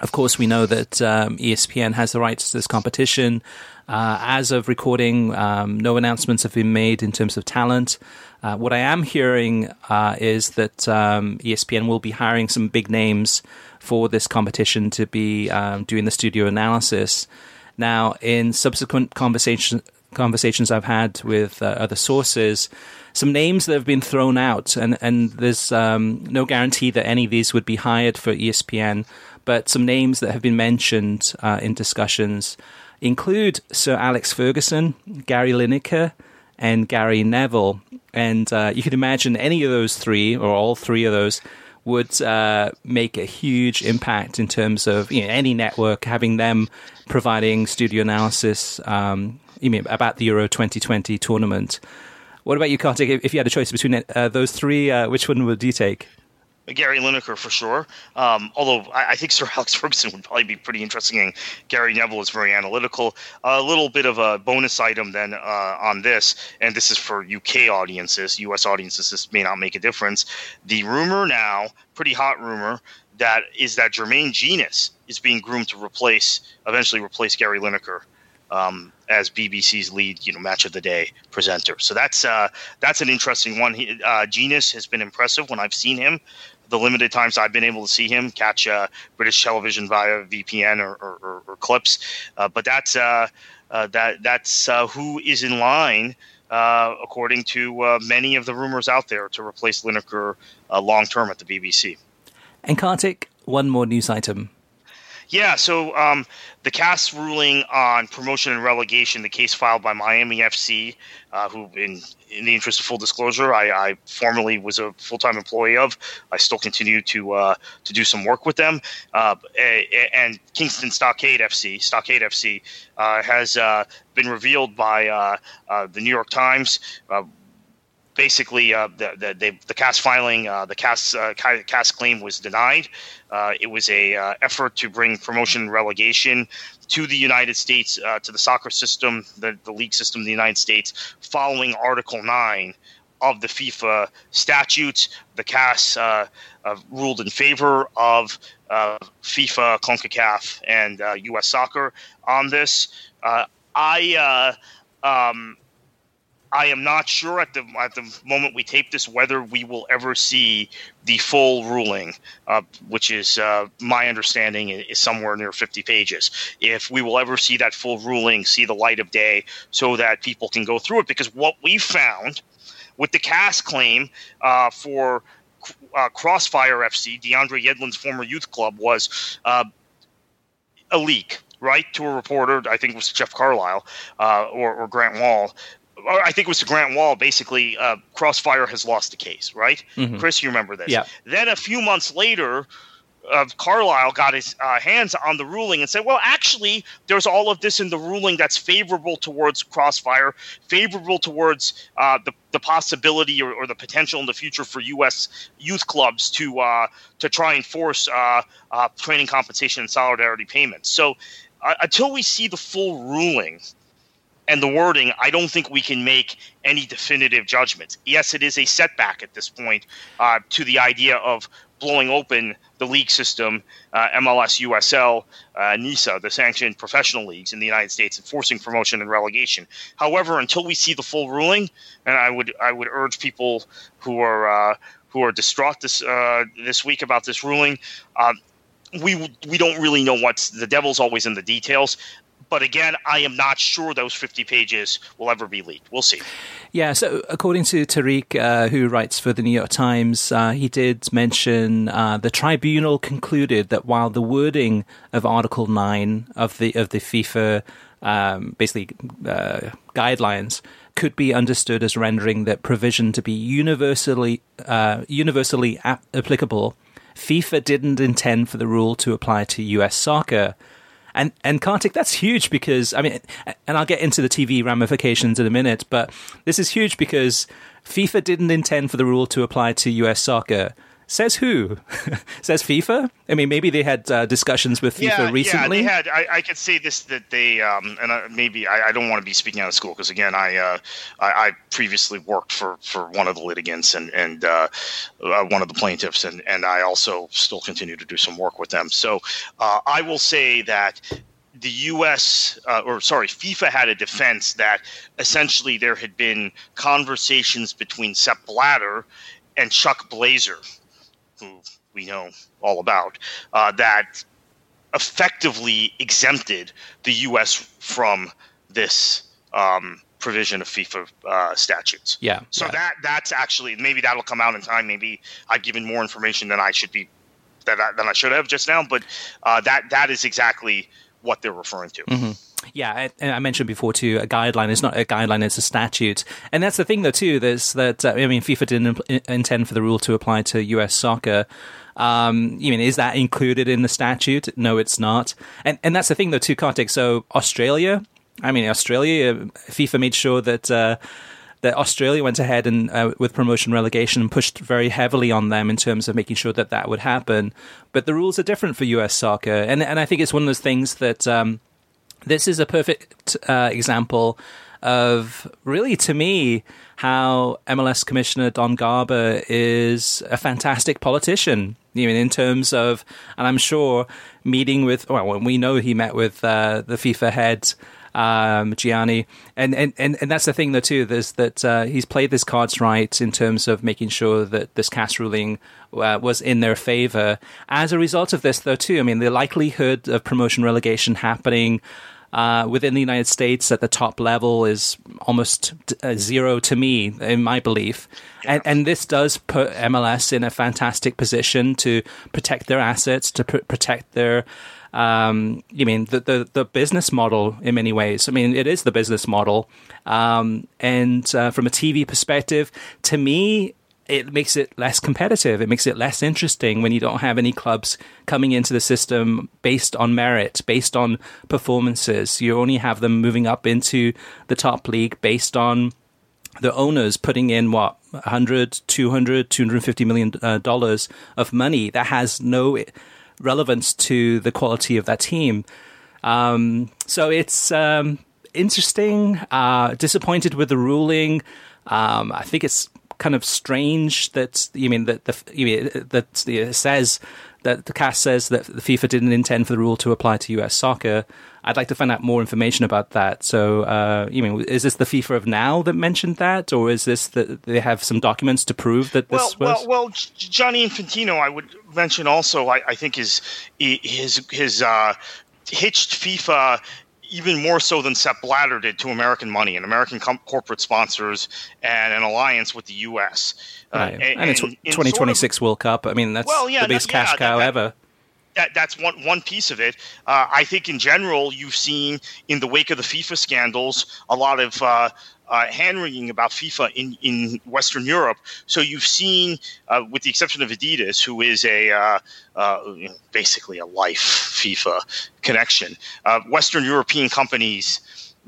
of course, we know that um, ESPN has the rights to this competition. Uh, as of recording, um, no announcements have been made in terms of talent. Uh, what I am hearing uh, is that um, ESPN will be hiring some big names for this competition to be um, doing the studio analysis. Now, in subsequent conversations conversations I've had with uh, other sources, some names that have been thrown out, and and there's um, no guarantee that any of these would be hired for ESPN but some names that have been mentioned uh, in discussions include Sir Alex Ferguson, Gary Lineker, and Gary Neville. And uh, you can imagine any of those three, or all three of those, would uh, make a huge impact in terms of you know, any network having them providing studio analysis um, about the Euro 2020 tournament. What about you, Kartik? If you had a choice between uh, those three, uh, which one would you take? Gary Lineker for sure. Um, although I, I, think Sir Alex Ferguson would probably be pretty interesting. Gary Neville is very analytical. A little bit of a bonus item then uh, on this, and this is for UK audiences, US audiences. This may not make a difference. The rumor now, pretty hot rumor, that is that Jermaine Jenas is being groomed to replace, eventually replace Gary Lineker. Um, as BBC's lead, you know, match of the day presenter. So that's uh, that's an interesting one. He, uh, Jenas has been impressive when I've seen him the limited times I've been able to see him catch uh, British television via VPN or, or, or, or clips. Uh, but that's uh, uh that that's uh, who is in line, uh, according to many of the rumors out there, to replace Lineker long term at the BBC. And Kartik, one more news item. Yeah, so um, the CAS ruling on promotion and relegation, the case filed by Miami FC, uh, who, in in the interest of full disclosure, I, I formerly was a full time employee of. I still continue to uh, to do some work with them. Uh, and Kingston Stockade FC, Stockade FC, uh, has uh, been revealed by uh, the New York Times basically uh, the, the, the, the CAS filing, uh, the CAS, uh, CAS claim was denied. Uh, it was a uh, effort to bring promotion relegation to the United States, uh, to the soccer system, the, the league system of the United States, following Article 9 of the FIFA statutes. The CAS uh, uh, ruled in favor of uh, FIFA, CONCACAF, and U.S. soccer on this. I um, I am not sure at the at the moment we tape this whether we will ever see the full ruling, uh, which is uh, my understanding is somewhere near 50 pages. If we will ever see that full ruling, see the light of day, so that people can go through it, because what we found with the CAS claim uh, for uh, Crossfire FC, DeAndre Yedlin's former youth club, was uh, a leak right to a reporter. I think it was Jeff Carlisle uh, or, or, Grant Wahl, I think it was to Grant Wahl, Basically, uh, Crossfire has lost the case, right? Mm-hmm. Chris, you remember this? Yeah. Then a few months later, uh, Carlisle got his uh, hands on the ruling and said, "Well, actually, there's all of this in the ruling that's favorable towards Crossfire, favorable towards uh, the the possibility or, or, the potential in the future for U.S. youth clubs to uh, to try and force uh, uh, training compensation and solidarity payments." So, until we see the full ruling and the wording, I don't think we can make any definitive judgments. Yes, it is a setback at this point uh, to the idea of blowing open the league system, uh, MLS, USL, uh, NISA, the sanctioned professional leagues in the United States, enforcing promotion and relegation. However, until we see the full ruling, and I would I would urge people who are uh, who are distraught this uh, this week about this ruling. Uh, we we don't really know what's the devil's always in the details. But again, I am not sure those 50 pages will ever be leaked. We'll see. Yeah, so according to Tariq, uh, who writes for the New York Times, uh, he did mention uh, the tribunal concluded that while the wording of Article 9 of the, of the FIFA um, basically uh, guidelines could be understood as rendering that provision to be universally uh, universally ap- applicable, FIFA didn't intend for the rule to apply to US soccer. And and Kartik, that's huge because I mean, and I'll get into the TV ramifications in a minute, but this is huge because FIFA didn't intend for the rule to apply to US soccer. Says who? Says FIFA? I mean, maybe they had uh, discussions with FIFA yeah, recently. Yeah, they had. I, I could say this that they, um, and I, maybe I, I, don't want to be speaking out of school because again, I, uh, I, I previously worked for, for one of the litigants and and uh, uh, one of the plaintiffs, and and I also still continue to do some work with them. So uh, I will say that the U.S. Uh, or sorry, FIFA had a defense that essentially there had been conversations between Sepp Blatter and Chuck Blazer who we know all about, uh, that effectively exempted the U.S. from this um, provision of FIFA uh, statutes. Yeah. So yeah. that that's actually maybe that'll come out in time. Maybe I've given more information than I should be that I, than I should have just now. But uh, that that is exactly what they're referring to. Mm-hmm. Yeah, I mentioned before too, a guideline is not a guideline; it's a statute, and that's the thing though too. There's that uh, I mean, FIFA didn't intend for the rule to apply to U.S. soccer. Um, you mean is that included in the statute? No, it's not, and and that's the thing though too, Kartik. So Australia, I mean, Australia, FIFA made sure that. Uh, that Australia went ahead and uh, with promotion relegation and pushed very heavily on them in terms of making sure that that would happen. But the rules are different for US soccer, and and I think it's one of those things that um, this is a perfect uh, example of really to me how MLS Commissioner Don Garber is a fantastic politician. I mean, in terms of, and I'm sure meeting with, well, we know he met with uh, the FIFA head um, Gianni, and, and and and that's the thing though too. There's that uh, he's played his cards right in terms of making sure that this CAS ruling uh, was in their favor. As a result of this, though, too, I mean, the likelihood of promotion relegation happening uh, within the United States at the top level is almost uh, zero to me, in my belief. And, and, this does put MLS in a fantastic position to protect their assets, to pr- protect their. Um, you mean the, the, the business model in many ways? I mean, it is the business model, um, and uh, from a TV perspective, to me, it makes it less competitive. It makes it less interesting when you don't have any clubs coming into the system based on merit, based on performances. You only have them moving up into the top league based on the owners putting in what 100 200 250 million uh, dollars of money that has no relevance to the quality of that team um, so it's um, interesting uh, disappointed with the ruling um, I think it's kind of strange that you mean that the you mean, that it says that the CAS says that the FIFA didn't intend for the rule to apply to US soccer. I'd like to find out more information about that. So, uh, you mean, is this the FIFA of now that mentioned that, or is this that they have some documents to prove that this well, was? Well, well, Gianni Infantino, I would mention also. I, I think his his his uh, hitched FIFA even more so than Sepp Blatter did to American money and American com- corporate sponsors and an alliance with the U.S. Uh, right. Uh, and, and, it's 2026 sort of, World Cup. I mean, that's well, yeah, the biggest that, cash yeah, cow that, ever. That, that's one one piece of it. Uh, I think in general, you've seen in the wake of the FIFA scandals a lot of uh, uh, hand wringing about FIFA in, in Western Europe. So you've seen, uh, with the exception of Adidas, who is a uh, uh basically a life FIFA connection, uh, Western European companies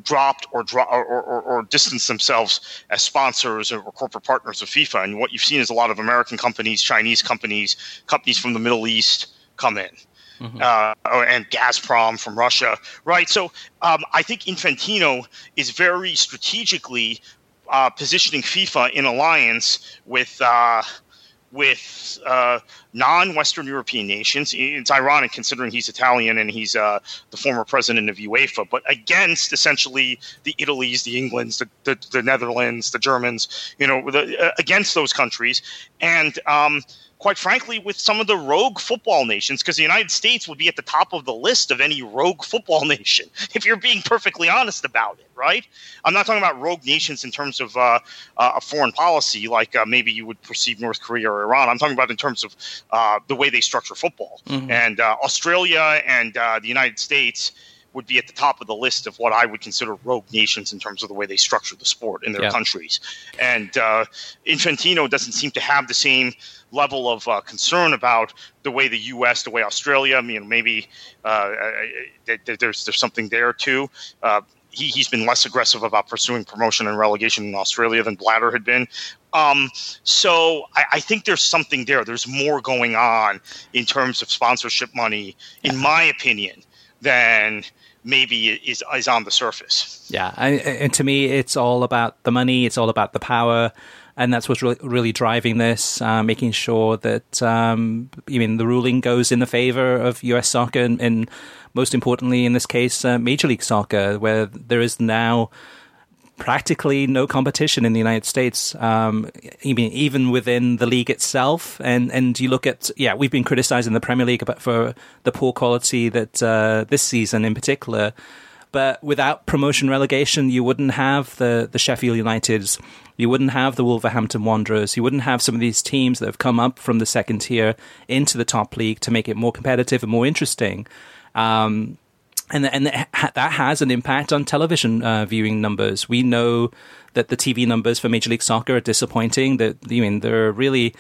dropped or, dro- or, or, or, distanced themselves as sponsors or corporate partners of FIFA. And what you've seen is a lot of American companies, Chinese companies, companies from the Middle East come in mm-hmm. uh, and Gazprom from Russia, right? So um, I think Infantino is very strategically uh, positioning FIFA in alliance with. Uh, with uh, non-Western European nations. It's ironic considering he's Italian and he's uh, the former president of UEFA, but against essentially the Italies, the Englands, the, the, the Netherlands, the Germans, you know, the, uh, against those countries. And um, quite frankly, with some of the rogue football nations, because the United States would be at the top of the list of any rogue football nation, if you're being perfectly honest about it, right? I'm not talking about rogue nations in terms of uh, uh, a foreign policy, like uh, maybe you would perceive North Korea or Iran. I'm talking about in terms of uh, the way they structure football. Mm-hmm. And uh, Australia and uh, the United States would be at the top of the list of what I would consider rogue nations in terms of the way they structure the sport in their yeah. countries. And uh, Infantino doesn't seem to have the same level of uh, concern about the way the U.S., the way Australia. I mean, maybe uh, there's there's something there too. Uh, he, he's been less aggressive about pursuing promotion and relegation in Australia than Blatter had been. Um, so I, I, think there's something there. There's more going on in terms of sponsorship money, in my opinion, than maybe is is on the surface. Yeah, and to me, it's all about the money. It's all about the power, and that's what's really, really driving this. Uh, making sure that um, I mean the ruling goes in the favor of U.S. soccer, and, and most importantly, in this case, uh, Major League Soccer, where there is now practically no competition in the United States, um, even even within the league itself. And and you look at yeah, we've been criticizing the Premier League for the poor quality that uh, this season in particular. But without promotion relegation, you wouldn't have the the Sheffield Uniteds, you wouldn't have the Wolverhampton Wanderers, you wouldn't have some of these teams that have come up from the second tier into the top league to make it more competitive and more interesting. Um, and and that has an impact on television uh, viewing numbers. We know that the TV numbers for Major League Soccer are disappointing. That I mean, there are really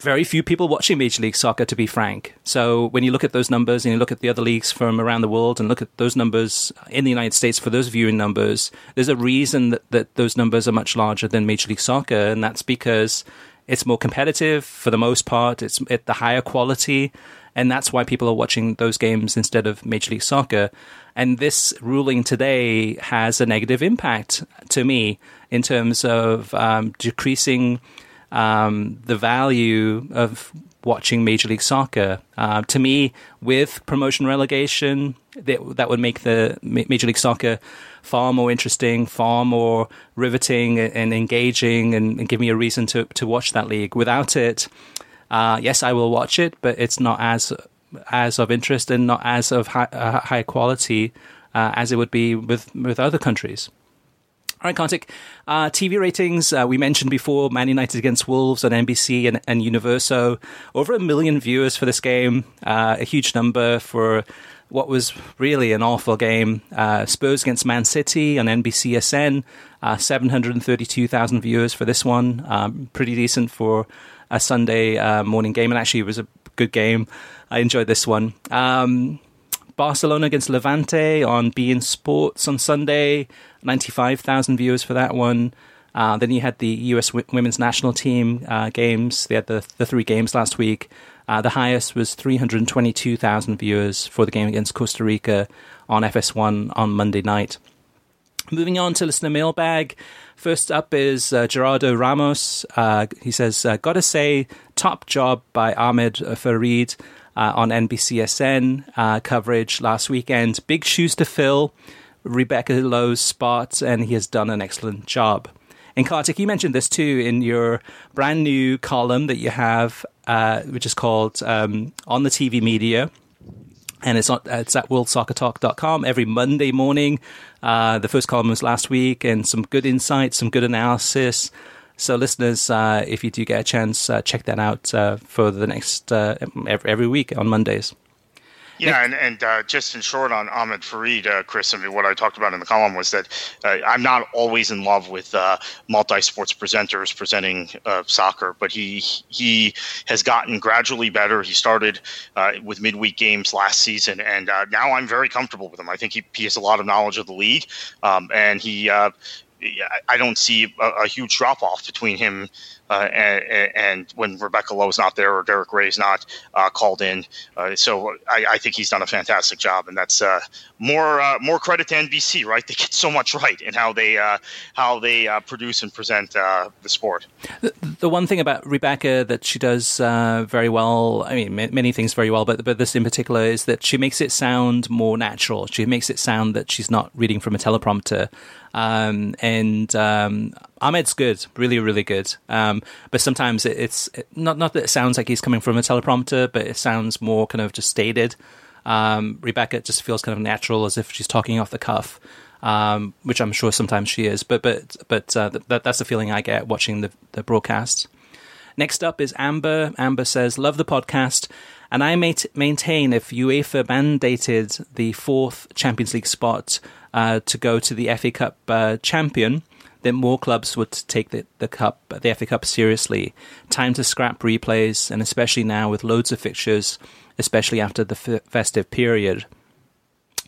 very few people watching Major League Soccer, to be frank. So when you look at those numbers and you look at the other leagues from around the world and look at those numbers in the United States for those viewing numbers, there's a reason that, that those numbers are much larger than Major League Soccer, and that's because it's more competitive for the most part. It's at the higher quality, and that's why people are watching those games instead of Major League Soccer. And this ruling today has a negative impact to me in terms of um, decreasing um, the value of watching Major League Soccer. Uh, to me, with promotion relegation, that, that would make the Major League Soccer far more interesting, far more riveting and engaging, and, and give me a reason to, to watch that league. Without it, uh, yes, I will watch it, but it's not as as of interest and not as of high, uh, high quality uh, as it would be with with other countries. All right, Kartik. Uh, TV ratings, uh, we mentioned before Man United against Wolves on NBC and, and Universo. Over a million viewers for this game, uh, a huge number for what was really an awful game. Uh, Spurs against Man City on NBCSN, uh, 732,000 viewers for this one. Um, pretty decent for a Sunday uh, morning game, and actually, it was a good game. I enjoyed this one. Um, Barcelona against Levante on beIN Sports on Sunday. 95,000 viewers for that one. Uh, then you had the U.S. w- women's national team uh, games. They had the, the three games last week. Uh, the highest was 322,000 viewers for the game against Costa Rica on FS1 on Monday night. Moving on to listener mailbag. First up is uh, Gerardo Ramos. Uh, he says, uh, Gotta say, top job by Ahmed Fareed on NBCSN coverage last weekend. Big shoes to fill. Rebecca Lowe's spot, and he has done an excellent job. And Kartik, you mentioned this too in your brand new column that you have, uh, which is called um, On the TV Media. And it's, on, it's at worldsoccertalk.com every Monday morning. Uh, the first column was last week, and some good insights, some good analysis. So, listeners, uh, if you do get a chance, uh, check that out uh, for the next uh, every, every week on Mondays. Yeah, and, and uh, just in short on Ahmed Fareed, uh, Chris, I mean, what I talked about in the column was that uh, I'm not always in love with uh, multi-sports presenters presenting uh, soccer, but he he has gotten gradually better. He started uh, with midweek games last season, and now I'm very comfortable with him. I think he, he has a lot of knowledge of the league, um, and he I don't see a, a huge drop off between him uh, and, and, when Rebecca Lowe is not there or Derek Ray is not uh, called in. Uh, so I, I, think he's done a fantastic job, and that's uh, more uh, more credit to NBC, right? They get so much right in how they uh, how they produce and present the sport. The, the, one thing about Rebecca that she does very well, I mean, many things very well, but but this in particular is that she makes it sound more natural. She makes it sound that she's not reading from a teleprompter. Um, and um, Ahmed's good, really, really good. Um, but sometimes it, it's it, not not that it sounds like he's coming from a teleprompter, but it sounds more kind of just stated. Um, Rebecca just feels kind of natural, as if she's talking off the cuff, um, which I'm sure sometimes she is. But but but uh, that, that's the feeling I get watching the the broadcast. Next up is Amber. Amber says, "Love the podcast." And I maintain if UEFA mandated the fourth Champions League spot uh, to go to the FA Cup uh, champion, then more clubs would take the, the cup, the FA Cup seriously. Time to scrap replays, and especially now with loads of fixtures, especially after the f- festive period.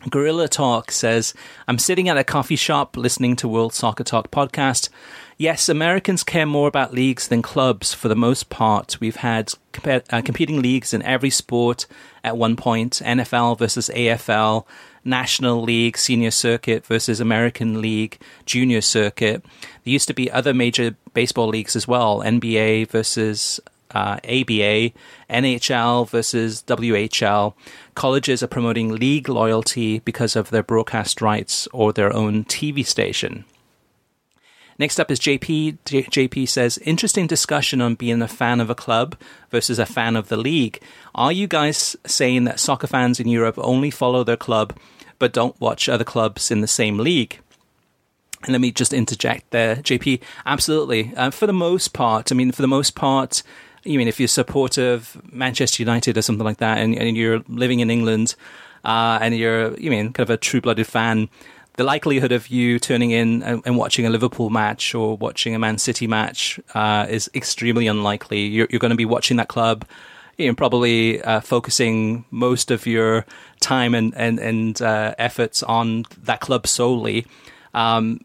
Gorilla Talk says, I'm sitting at a coffee shop listening to World Soccer Talk podcast. Yes, Americans care more about leagues than clubs for the most part. We've had uh, competing leagues in every sport at one point NFL versus AFL, National League Senior Circuit versus American League Junior Circuit. There used to be other major baseball leagues as well NBA versus uh, ABA, NHL versus WHL. Colleges are promoting league loyalty because of their broadcast rights or their own TV station. Next up is JP. JP says, interesting discussion on being a fan of a club versus a fan of the league. Are you guys saying that soccer fans in Europe only follow their club but don't watch other clubs in the same league? And let me just interject there, JP. Absolutely. Uh, for the most part, I mean, for the most part, you mean if you're supportive of Manchester United or something like that, and, and you're living in England, uh, and you're you mean kind of a true blooded fan, the likelihood of you turning in and, and, watching a Liverpool match or watching a Man City match uh, is extremely unlikely. You're, you're going to be watching that club, you know, probably uh, focusing most of your time and and, and uh, efforts on that club solely. Um,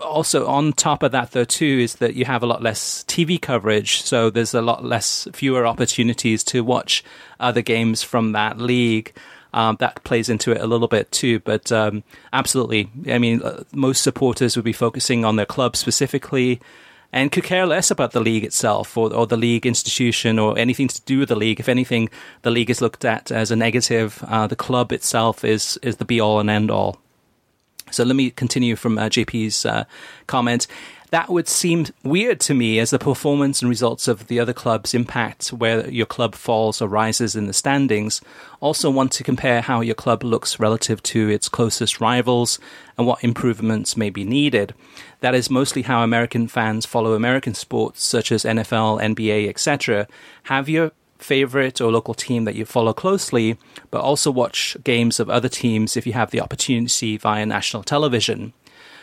also, on top of that, though, too, is that you have a lot less TV coverage, so there's a lot less, fewer opportunities to watch other games from that league. Um, that plays into it a little bit too. But um, absolutely, I mean, uh, most supporters would be focusing on their club specifically and could care less about the league itself or, or the league institution or anything to do with the league. If anything, the league is looked at as a negative. Uh, the club itself is is the be all and end all. So let me continue from uh, JP's uh, comment that would seem weird to me as the performance and results of the other clubs impact where your club falls or rises in the standings. Also, want to compare how your club looks relative to its closest rivals and what improvements may be needed. That is mostly how American fans follow American sports such as NFL, NBA, etc. Have your favorite or local team that you follow closely, but also watch games of other teams if you have the opportunity via national television.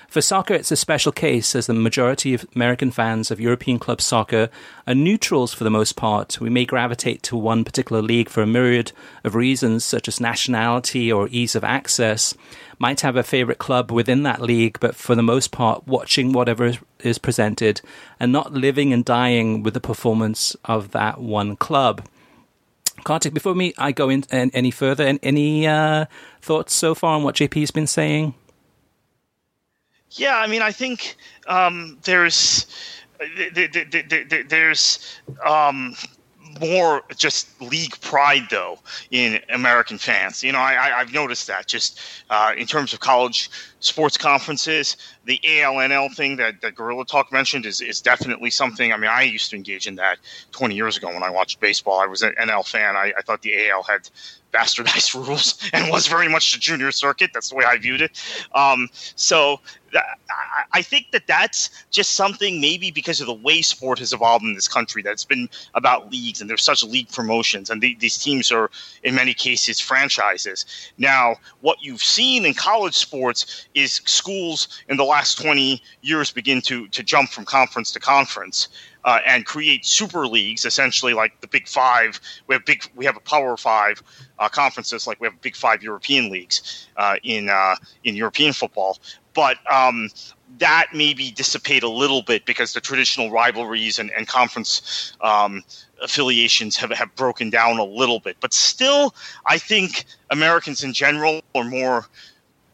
For soccer, it's a special case as the majority of American fans of European club soccer are neutrals for the most part. We may gravitate to one particular league for a myriad of reasons, such as nationality or ease of access. Might have a favorite club within that league, but for the most part, watching whatever is presented and not living and dying with the performance of that one club. Kartik, before me, I go in any further, any uh, thoughts so far on what JP's been saying? Yeah, I mean, I think um, there's there's um, more just league pride though in American fans. You know, I, have noticed that just uh, in terms of college sports conferences, the ALNL thing that, that Gorilla Talk mentioned is, is definitely something. I mean, I used to engage in that 20 years ago when I watched baseball. I was an NL fan. I, I thought the AL had bastardized rules and was very much the junior circuit. That's the way I viewed it. Um, so I think that that's just something maybe because of the way sport has evolved in this country that it's been about leagues and there's such league promotions and the, these teams are in many cases franchises. Now, what you've seen in college sports is schools in the last 20 years begin to to jump from conference to conference uh, and create super leagues, essentially like the Big Five. We have big, we have a Power Five uh, conferences, like we have Big Five European leagues uh, in uh, in European football. But um, that maybe dissipate a little bit because the traditional rivalries and, and conference um, affiliations have, have broken down a little bit. But still, I think Americans in general are more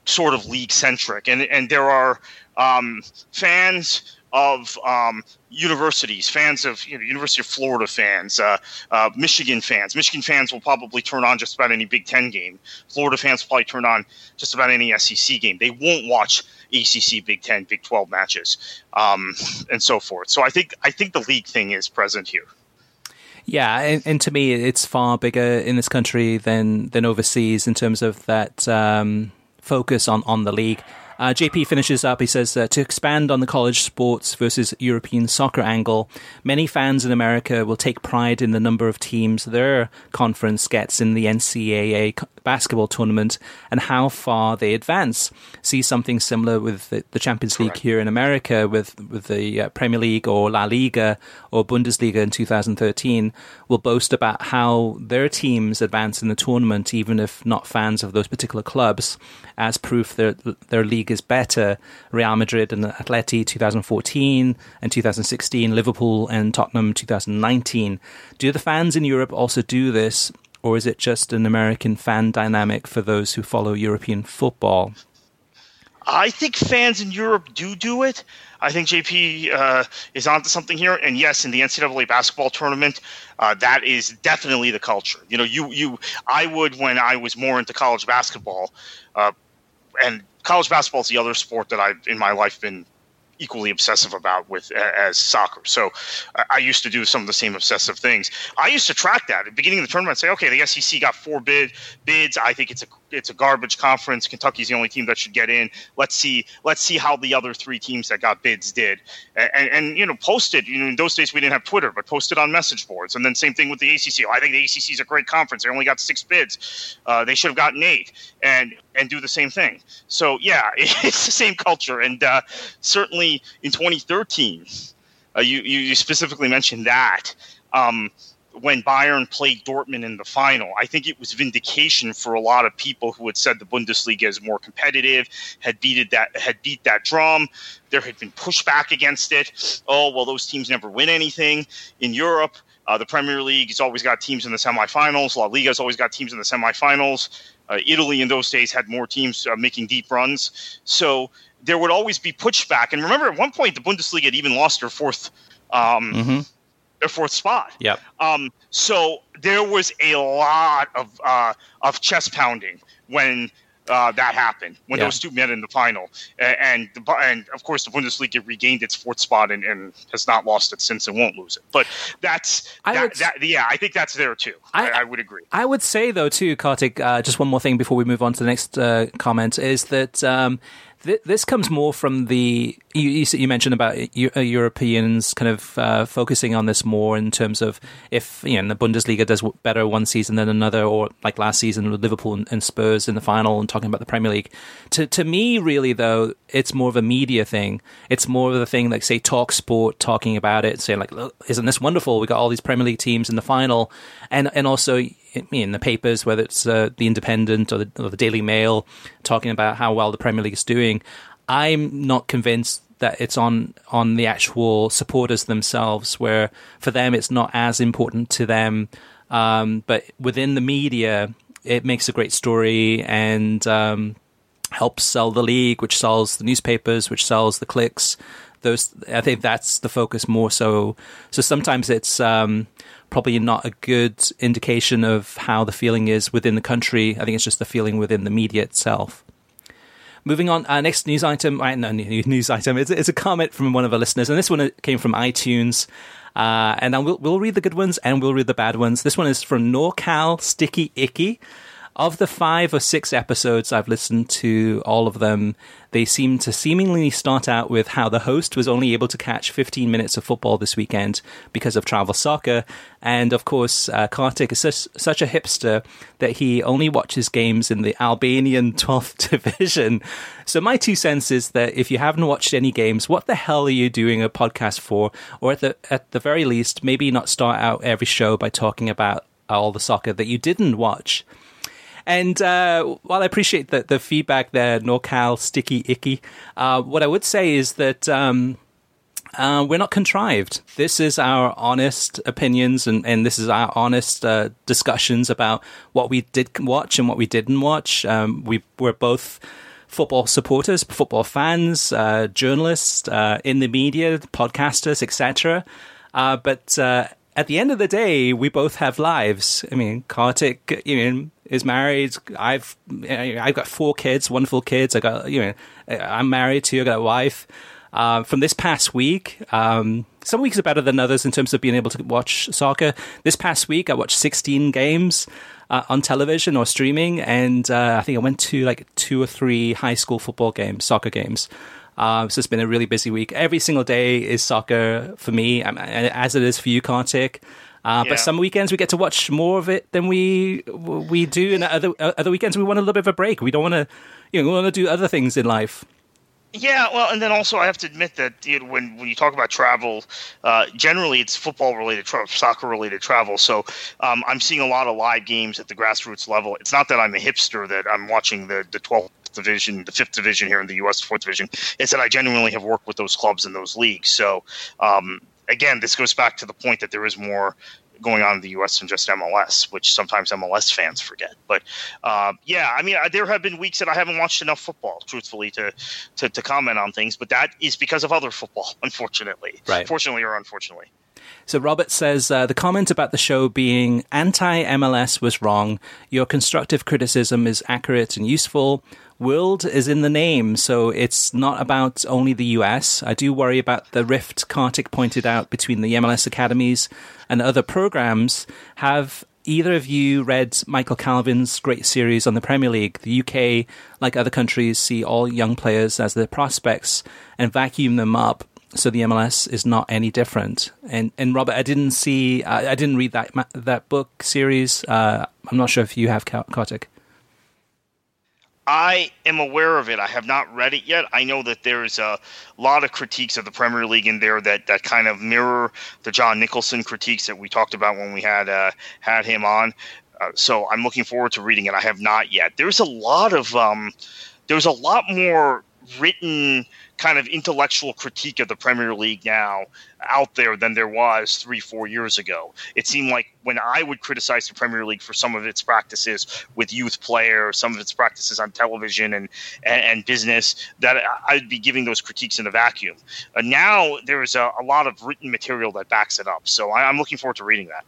sort of league centric, and and there are um, fans of um, universities, fans of you know, University of Florida fans, uh, uh, Michigan fans. Michigan fans will probably turn on just about any Big Ten game. Florida fans probably turn on just about any SEC game. They won't watch ACC, Big Ten, Big Twelve matches, um, and so forth. So I think I think the league thing is present here. Yeah, and, and, to me, it's far bigger in this country than than overseas in terms of that um, focus on on the league. Uh, JP finishes up. He says uh, to expand on the college sports versus European soccer angle, many fans in America will take pride in the number of teams their conference gets in the NCAA basketball tournament and how far they advance. See something similar with the, the Champions Correct. League here in America, with with the uh, Premier League or La Liga or Bundesliga in 2013, will boast about how their teams advance in the tournament, even if not fans of those particular clubs, as proof that their league league is better. Real Madrid and Atleti 2014 and 2016, Liverpool and Tottenham 2019. Do the fans in Europe also do this, or is it just an American fan dynamic for those who follow European football? I think fans in Europe do do it. I think JP uh, is onto something here. And yes, in the NCAA basketball tournament, uh, that is definitely the culture. You know, you you I would when I was more into college basketball, uh, and college basketball is the other sport that I've in my life been equally obsessive about with as soccer. So I used to do some of the same obsessive things. I used to track that at the beginning of the tournament. Say, okay, the SEC got four bid bids. I think it's a it's a garbage conference. Kentucky's the only team that should get in. Let's see let's see how the other three teams that got bids did, and, and, you know posted. You know in those days we didn't have Twitter, but posted on message boards. And then same thing with the ACC. I think the ACC is a great conference. They only got six bids. Uh, they should have gotten eight, and and do the same thing. So yeah, it's the same culture, and uh, certainly in 2013, uh, you you specifically mentioned that. Um, when Bayern played Dortmund in the final. I think it was vindication for a lot of people who had said the Bundesliga is more competitive, had beated that had beat that drum. There had been pushback against it. Oh well, those teams never win anything in Europe. Uh, the Premier League has always got teams in the semifinals. La Liga has always got teams in the semifinals. Uh, Italy in those days had more teams uh, making deep runs. So there would always be pushback. And remember, at one point, the Bundesliga had even lost their fourth um, mm-hmm their fourth spot. Yep. Um, so there was a lot of uh, of chest pounding when uh, that happened when yeah. those two met in the final, and and, and of course the Bundesliga regained its fourth spot and, and, has not lost it since and won't lose it. But that's that, would, that, yeah, I think that's there too. I, I, I, would agree. I would say though too, Kartik. Uh, just one more thing before we move on to the next uh, comment is that. Um, this comes more from the you, you mentioned about uh, Europeans kind of uh, focusing on this more in terms of if you know the Bundesliga does better one season than another, or like last season with Liverpool and, and Spurs in the final, and talking about the Premier League. To to me, really though, it's more of a media thing. It's more of the thing like say Talk Sport talking about it, saying like, "Isn't this wonderful? We got all these Premier League teams in the final," and and also in the papers, whether it's uh, the Independent or the, or the Daily Mail, talking about how well the Premier League is doing. I'm not convinced that it's on on the actual supporters themselves, where for them it's not as important to them. Um, but within the media, it makes a great story and um, helps sell the league, which sells the newspapers, which sells the clicks. Those, I think that's the focus more so. So sometimes it's um, probably not a good indication of how the feeling is within the country. I think it's just the feeling within the media itself. Moving on, our next news item, no, news item, it's, it's a comment from one of our listeners, and this one came from iTunes. Uh, and we'll, we'll read the good ones and we'll read the bad ones. This one is from NorCal Sticky Icky. Of the five or six episodes I've listened to, all of them, they seem to seemingly start out with how the host was only able to catch 15 minutes of football this weekend because of travel soccer. And of course, uh, Kartik is such, such a hipster that he only watches games in the Albanian 12th division. So my two cents is that if you haven't watched any games, what the hell are you doing a podcast for? Or at the, at the very least, maybe not start out every show by talking about all the soccer that you didn't watch. And uh, while I appreciate the, the feedback there, NorCal, sticky, icky, uh, what I would say is that. Um, uh, we're not contrived. This is our honest opinions, and, and this is our honest uh, discussions about what we did watch and what we didn't watch. Um, we were both football supporters, football fans, uh, journalists uh, in the media, podcasters, etc. Uh, but uh, at the end of the day, we both have lives. I mean, Kartik, you know, is married. I've I've got four kids, wonderful kids. I got you know, I'm married too. I got a wife. Uh, from this past week, um, some weeks are better than others in terms of being able to watch soccer. This past week, I watched 16 games uh, on television or streaming, and uh, I think I went to like two or three high school football games, soccer games. Uh, so it's been a really busy week. Every single day is soccer for me, um, as it is for you, Kartik. Uh, yeah. But some weekends we get to watch more of it than we we do, and other other weekends we want a little bit of a break. We don't want to, you know, we want to do other things in life. Yeah, well, and then also I have to admit that you know, when when you talk about travel, uh, generally it's football related, tra- soccer related travel. So um, I'm seeing a lot of live games at the grassroots level. It's not that I'm a hipster that I'm watching the the 12th division, the fifth division here in the U.S. fourth division. It's that I genuinely have worked with those clubs and those leagues. So um, again, this goes back to the point that there is more going on in the U.S. than just MLS, which sometimes MLS fans forget. But uh, yeah, I mean, there have been weeks that I haven't watched enough football, truthfully, to, to, to comment on things. But that is because of other football, unfortunately. Right. Fortunately or unfortunately. So Robert says uh, the comment about the show being anti MLS was wrong. Your constructive criticism is accurate and useful. World is in the name, so it's not about only the US. I do worry about the rift Kartik pointed out between the MLS academies and other programs have either of you read Michael Calvin's great series on the Premier League? The UK, like other countries, see all young players as their prospects and vacuum them up. So the MLS is not any different. And and Robert, I didn't see, I, I didn't read that that book series. Uh, I'm not sure if you have, Kartik. I am aware of it. I have not read it yet. I know that there's a lot of critiques of the Premier League in there that, that kind of mirror the John Nicholson critiques that we talked about when we had uh, had him on. Uh, so I'm looking forward to reading it. I have not yet. There's a lot of um, there's a lot more written kind of intellectual critique of the Premier League now out there than there was three, four years ago. It seemed like when I would criticize the Premier League for some of its practices with youth players, some of its practices on television and, and, and business, that I'd be giving those critiques in a vacuum. Uh, now there is a, a, lot of written material that backs it up. So I, I'm looking forward to reading that.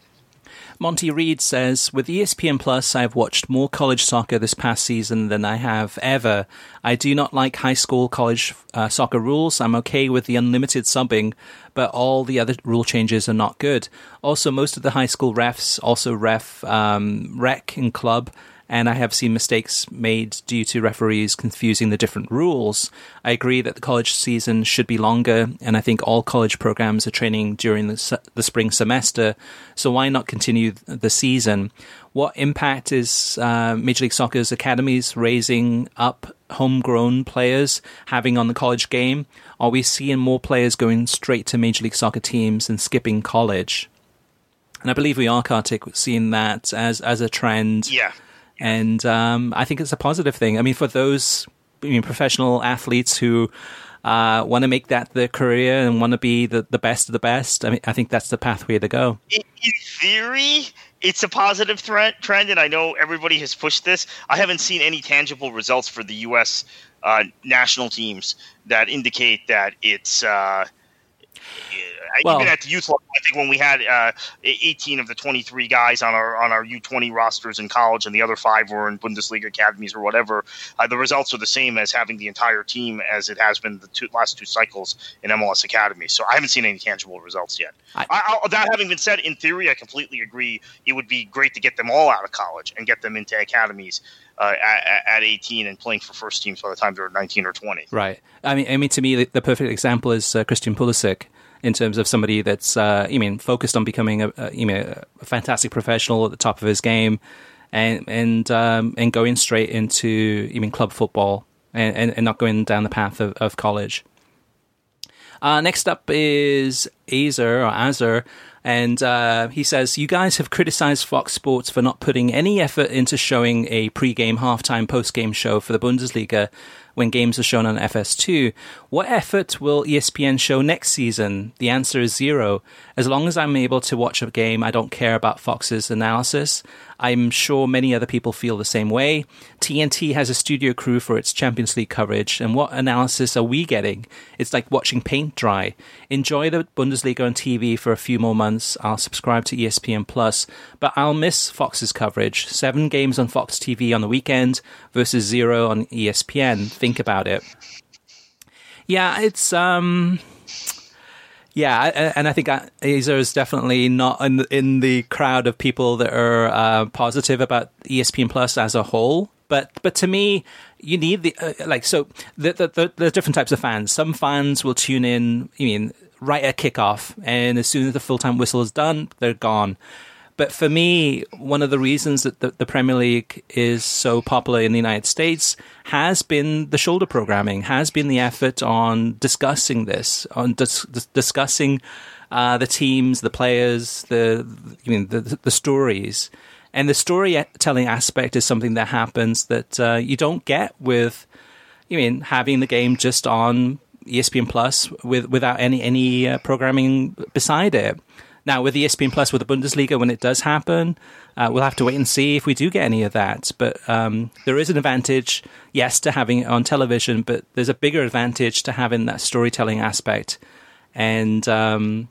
Monty Reed says, with ESPN Plus, I've watched more college soccer this past season than I have ever. I do not like high school college uh, soccer rules. I'm okay with the unlimited subbing, but all the other rule changes are not good. Also, most of the high school refs also ref um, rec and club and I have seen mistakes made due to referees confusing the different rules. I agree that the college season should be longer, and I think all college programs are training during the, the spring semester, so why not continue the season? What impact is uh, Major League Soccer's academies raising up homegrown players having on the college game? Are we seeing more players going straight to Major League Soccer teams and skipping college? And I believe we are, Kartik, seeing that as as a trend. Yeah and um, I think it's a positive thing. I mean, for those I mean, professional athletes who uh, want to make that their career and want to be the, the best of the best, I mean, I think that's the pathway to go. In, in theory, it's a positive threat, trend, and I know everybody has pushed this. I haven't seen any tangible results for the U.S. Uh, national teams that indicate that it's. Uh, well, even at the youth level, I think when we had uh, 18 of the 23 guys on our on our U20 rosters in college, and the other five were in Bundesliga academies or whatever, uh, the results are the same as having the entire team as it has been the two, last two cycles in MLS academies. So I haven't seen any tangible results yet. I, I, that having been said, in theory, I completely agree. It would be great to get them all out of college and get them into academies. Uh, at, at, 18 and playing for first teams by the time they're 19 or 20. Right. I mean, I mean, to me, the, the perfect example is uh, Christian Pulisic in terms of somebody that's, uh, you mean, focused on becoming a, a, you know, a fantastic professional at the top of his game, and and um, and going straight into you mean club football and, and, and not going down the path of, of college. Uh, next up is Azer or Azer, and uh, he says, You guys have criticized Fox Sports for not putting any effort into showing a pre game, halftime, post game show for the Bundesliga when games are shown on FS2. What effort will ESPN show next season? The answer is zero. As long as I'm able to watch a game, I don't care about Fox's analysis. I'm sure many other people feel the same way. TNT has a studio crew for its Champions League coverage, and what analysis are we getting? It's like watching paint dry. Enjoy the Bundesliga on TV for a few more months. I'll subscribe to ESPN Plus, but I'll miss Fox's coverage. Seven games on Fox TV on the weekend versus zero on ESPN. Think about it. Yeah, it's um yeah, and I think Azer is definitely not in the, in the crowd of people that are uh, positive about ESPN Plus as a whole. But but to me, you need the uh, like so the, the, the, there's different types of fans. Some fans will tune in. You mean right at kickoff, and as soon as the full time whistle is done, they're gone. But for me, one of the reasons that the, the, Premier League is so popular in the United States has been the shoulder programming, has been the effort on discussing this, on dis- discussing uh, the teams, the players, the I mean the, the stories, and the storytelling aspect is something that happens that uh, you don't get with, you mean having the game just on ESPN Plus with without any any uh, programming beside it. Now, with the ESPN Plus, with the Bundesliga, when it does happen, uh, we'll have to wait and see if we do get any of that. But um, there is an advantage, yes, to having it on television, but there's a bigger advantage to having that storytelling aspect. And um,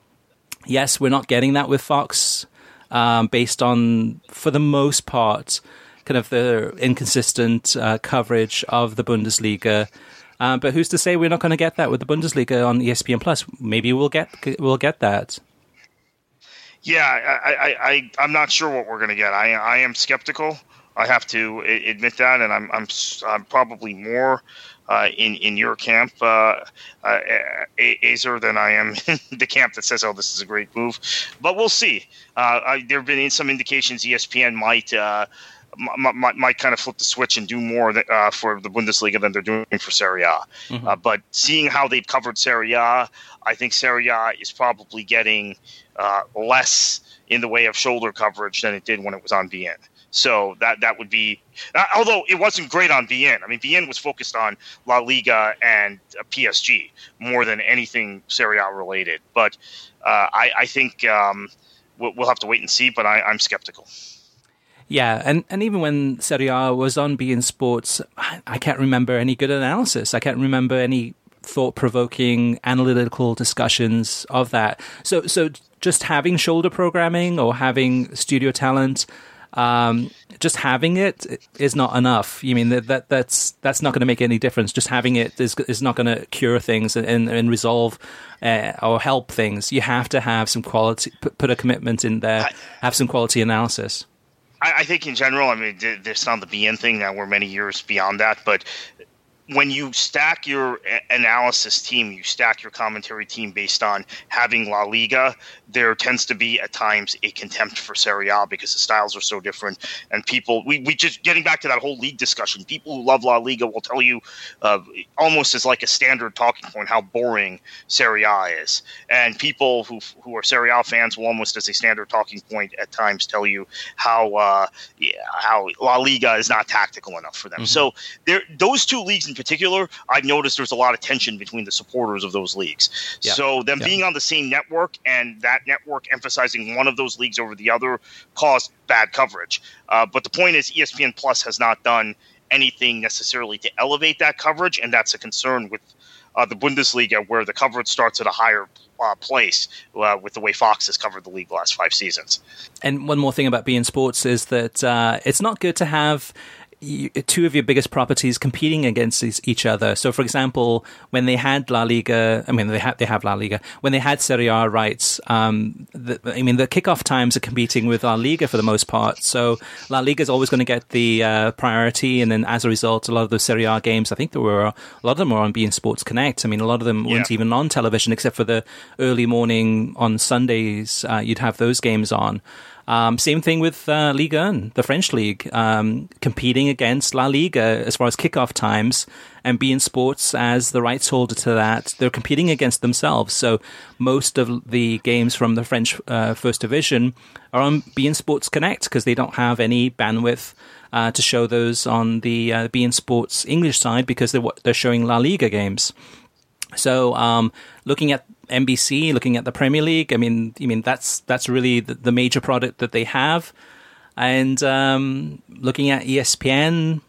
yes, we're not getting that with Fox, um, based on, for the most part, kind of the inconsistent uh, coverage of the Bundesliga. Uh, but who's to say we're not going to get that with the Bundesliga on ESPN Plus? Maybe we'll get we'll get that. Yeah, I, I, I I'm not sure what we're going to get. I I am skeptical. I have to admit that, and I'm I'm I'm probably more uh, in in your camp, uh, uh, Azer, than I am in the camp that says, "Oh, this is a great move." But we'll see. Uh, I, there have been some indications ESPN might. Uh, might, might kind of flip the switch and do more uh, for the Bundesliga than they're doing for Serie A. Mm-hmm. Uh, but seeing how they've covered Serie A, I think Serie A is probably getting uh, less in the way of shoulder coverage than it did when it was on beIN. So that that would be, uh, although it wasn't great on beIN. I mean, beIN was focused on La Liga and uh, PSG more than anything Serie A related. But uh, I, I, think um, we'll, we'll, have to wait and see. But I, I'm skeptical. Yeah, and, and even when Serie A was on beIN Sports, I can't remember any good analysis. I can't remember any thought provoking analytical discussions of that. So so just having shoulder programming or having studio talent um, just having it is not enough. You mean that, that that's that's not going to make any difference. Just having it is is not going to cure things and, and resolve uh, or help things. You have to have some quality, put, put a commitment in there, have some quality analysis. I, think in general, I mean, there's not the beIN thing. Now we're many years beyond that, but when you stack your analysis team, you stack your commentary team based on having La Liga, there tends to be at times a contempt for Serie A because the styles are so different. And people, we, we just getting back to that whole league discussion, people who love La Liga will tell you uh, almost as like a standard talking point how boring Serie A is. And people who, who are Serie A fans will almost as a standard talking point at times tell you how, uh, yeah, how La Liga is not tactical enough for them. Mm-hmm. So there, those two leagues in particular, I've noticed there's a lot of tension between the supporters of those leagues. Yeah. So them yeah. being on the same network and that network emphasizing one of those leagues over the other caused bad coverage. Uh, but the point is, ESPN Plus has not done anything necessarily to elevate that coverage, and that's a concern with uh, the Bundesliga, where the coverage starts at a higher uh, place uh, with the way Fox has covered the league the last five seasons. And one more thing about beIN Sports is that uh, it's not good to have two of your biggest properties competing against each other. So, for example, when they had La Liga, I mean, they have they have La Liga. When they had Serie A rights, um, the, I mean, the kickoff times are competing with La Liga for the most part. So, La Liga is always going to get the uh, priority, and then as a result, a lot of those Serie A games, I think there were a lot of them were on beIN Sports Connect. I mean, a lot of them yeah. weren't even on television, except for the early morning on Sundays. Uh, you'd have those games on. Um, same thing with uh, Ligue 1, the French league, um, competing against La Liga as far as kickoff times and beIN Sports as the rights holder to that. They're competing against themselves. So most of the games from the French uh, First Division are on beIN Sports Connect because they don't have any bandwidth. Uh, to show those on the uh, beIN Sports English side because they're they're showing La Liga games. So, um, looking at NBC, looking at the Premier League. I mean, I mean that's that's really the, the major product that they have. And um, looking at ESPN,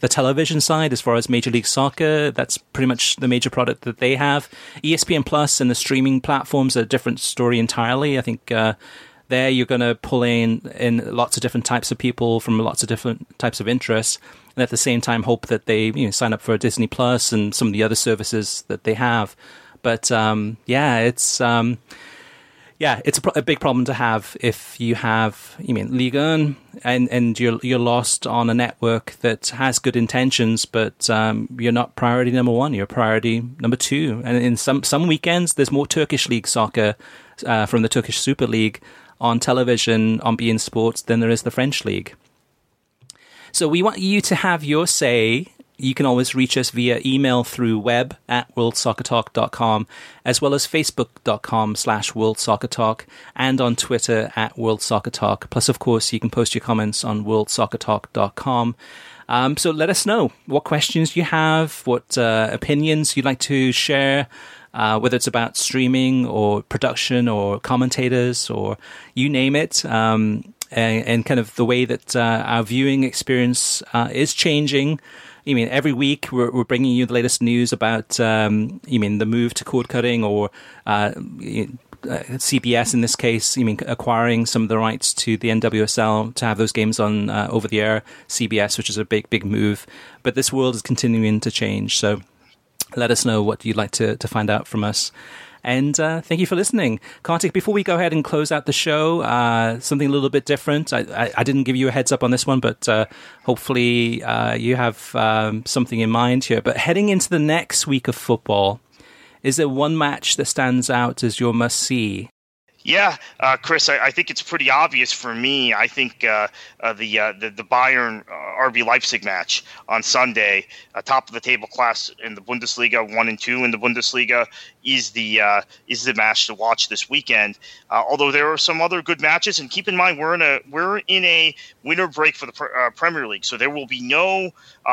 the, television side, as far as Major League Soccer, that's pretty much the major product that they have. ESPN Plus and the streaming platforms are a different story entirely. I think uh, there you're going to pull in in lots of different types of people from lots of different types of interests, and at the same time hope that they you know, sign up for Disney Plus and some of the other services that they have. But um, yeah, it's um, yeah, it's a, pro- a, big problem to have if you have you mean Ligue 1 and and you're you're lost on a network that has good intentions, but um, you're not priority number one. You're priority number two. And in some some weekends, there's more Turkish league soccer uh, from the Turkish Super League on television on beIN Sports than there is the French league. So we want you to have your say you can always reach us via email through web at worldsoccertalk.com, as well as facebook.com slash worldsoccertalk, and on Twitter at worldsoccertalk. Plus, of course, you can post your comments on worldsoccertalk.com. Um, so let us know what questions you have, what uh, opinions you'd like to share, uh, whether it's about streaming or production or commentators or you name it. Um, and, and, kind of the way that uh, our viewing experience uh, is changing I mean every week we're, we're bringing you the latest news about um, you mean the move to cord cutting or uh, uh, CBS in this case, you mean acquiring some of the rights to the NWSL to have those games on uh, over the air CBS, which is a big big move. But this world is continuing to change, so let us know what you'd like to to find out from us. And uh, thank you for listening. Kartik, before we go ahead and close out the show, uh, something a little bit different. I, I, I, didn't give you a heads up on this one, but uh, hopefully uh, you have um, something in mind here. But heading into the next week of football, is there one match that stands out as your must see? Yeah, uh, Chris, I, I, think it's pretty obvious for me. I think uh, uh, the, uh, the, the Bayern uh, RB Leipzig match on Sunday, a top of the table class in the Bundesliga, one and two in the Bundesliga, is the uh, is the match to watch this weekend. although there are some other good matches, and keep in mind we're in a we're in a winter break for the Premier League, so there will be no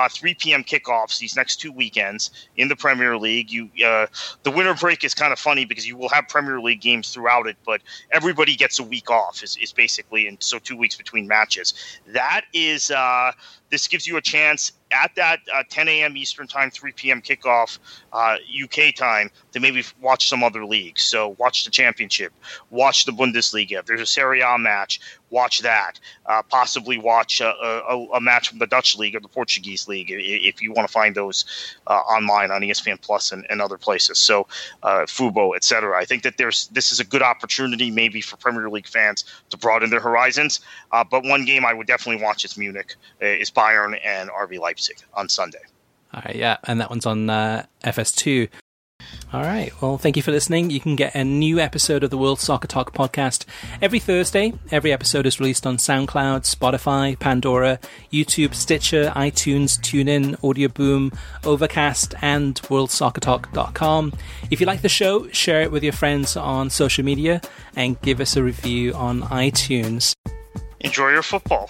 3 p.m. kickoffs these next two weekends in the Premier League. You the winter break is kind of funny because you will have Premier League games throughout it, but but everybody gets a week off is, is basically and so two weeks between matches that is uh, this gives you a chance at that uh, 10 a.m. Eastern time, 3 p.m. kickoff uh, UK time to maybe watch some other leagues. So watch the championship, watch the Bundesliga. If there's a Serie A match, watch that. Uh, possibly watch a, a, a, match from the Dutch league or the Portuguese league if you want to find those uh, online on ESPN Plus and, and other places. So uh, Fubo, etc. I think that there's this is a good opportunity maybe for Premier League fans to broaden their horizons. Uh, but one game I would definitely watch is Munich. is Bayern and RB Leipzig on Sunday. All right, yeah, and that one's on uh, FS2. All right. Well, thank you for listening. You can get a new episode of the World Soccer Talk podcast every Thursday. Every episode is released on SoundCloud, Spotify, Pandora, YouTube, Stitcher, iTunes, TuneIn, Audio Boom, Overcast, and WorldSoccerTalk.com. If you like the show, share it with your friends on social media and give us a review on iTunes. Enjoy your football.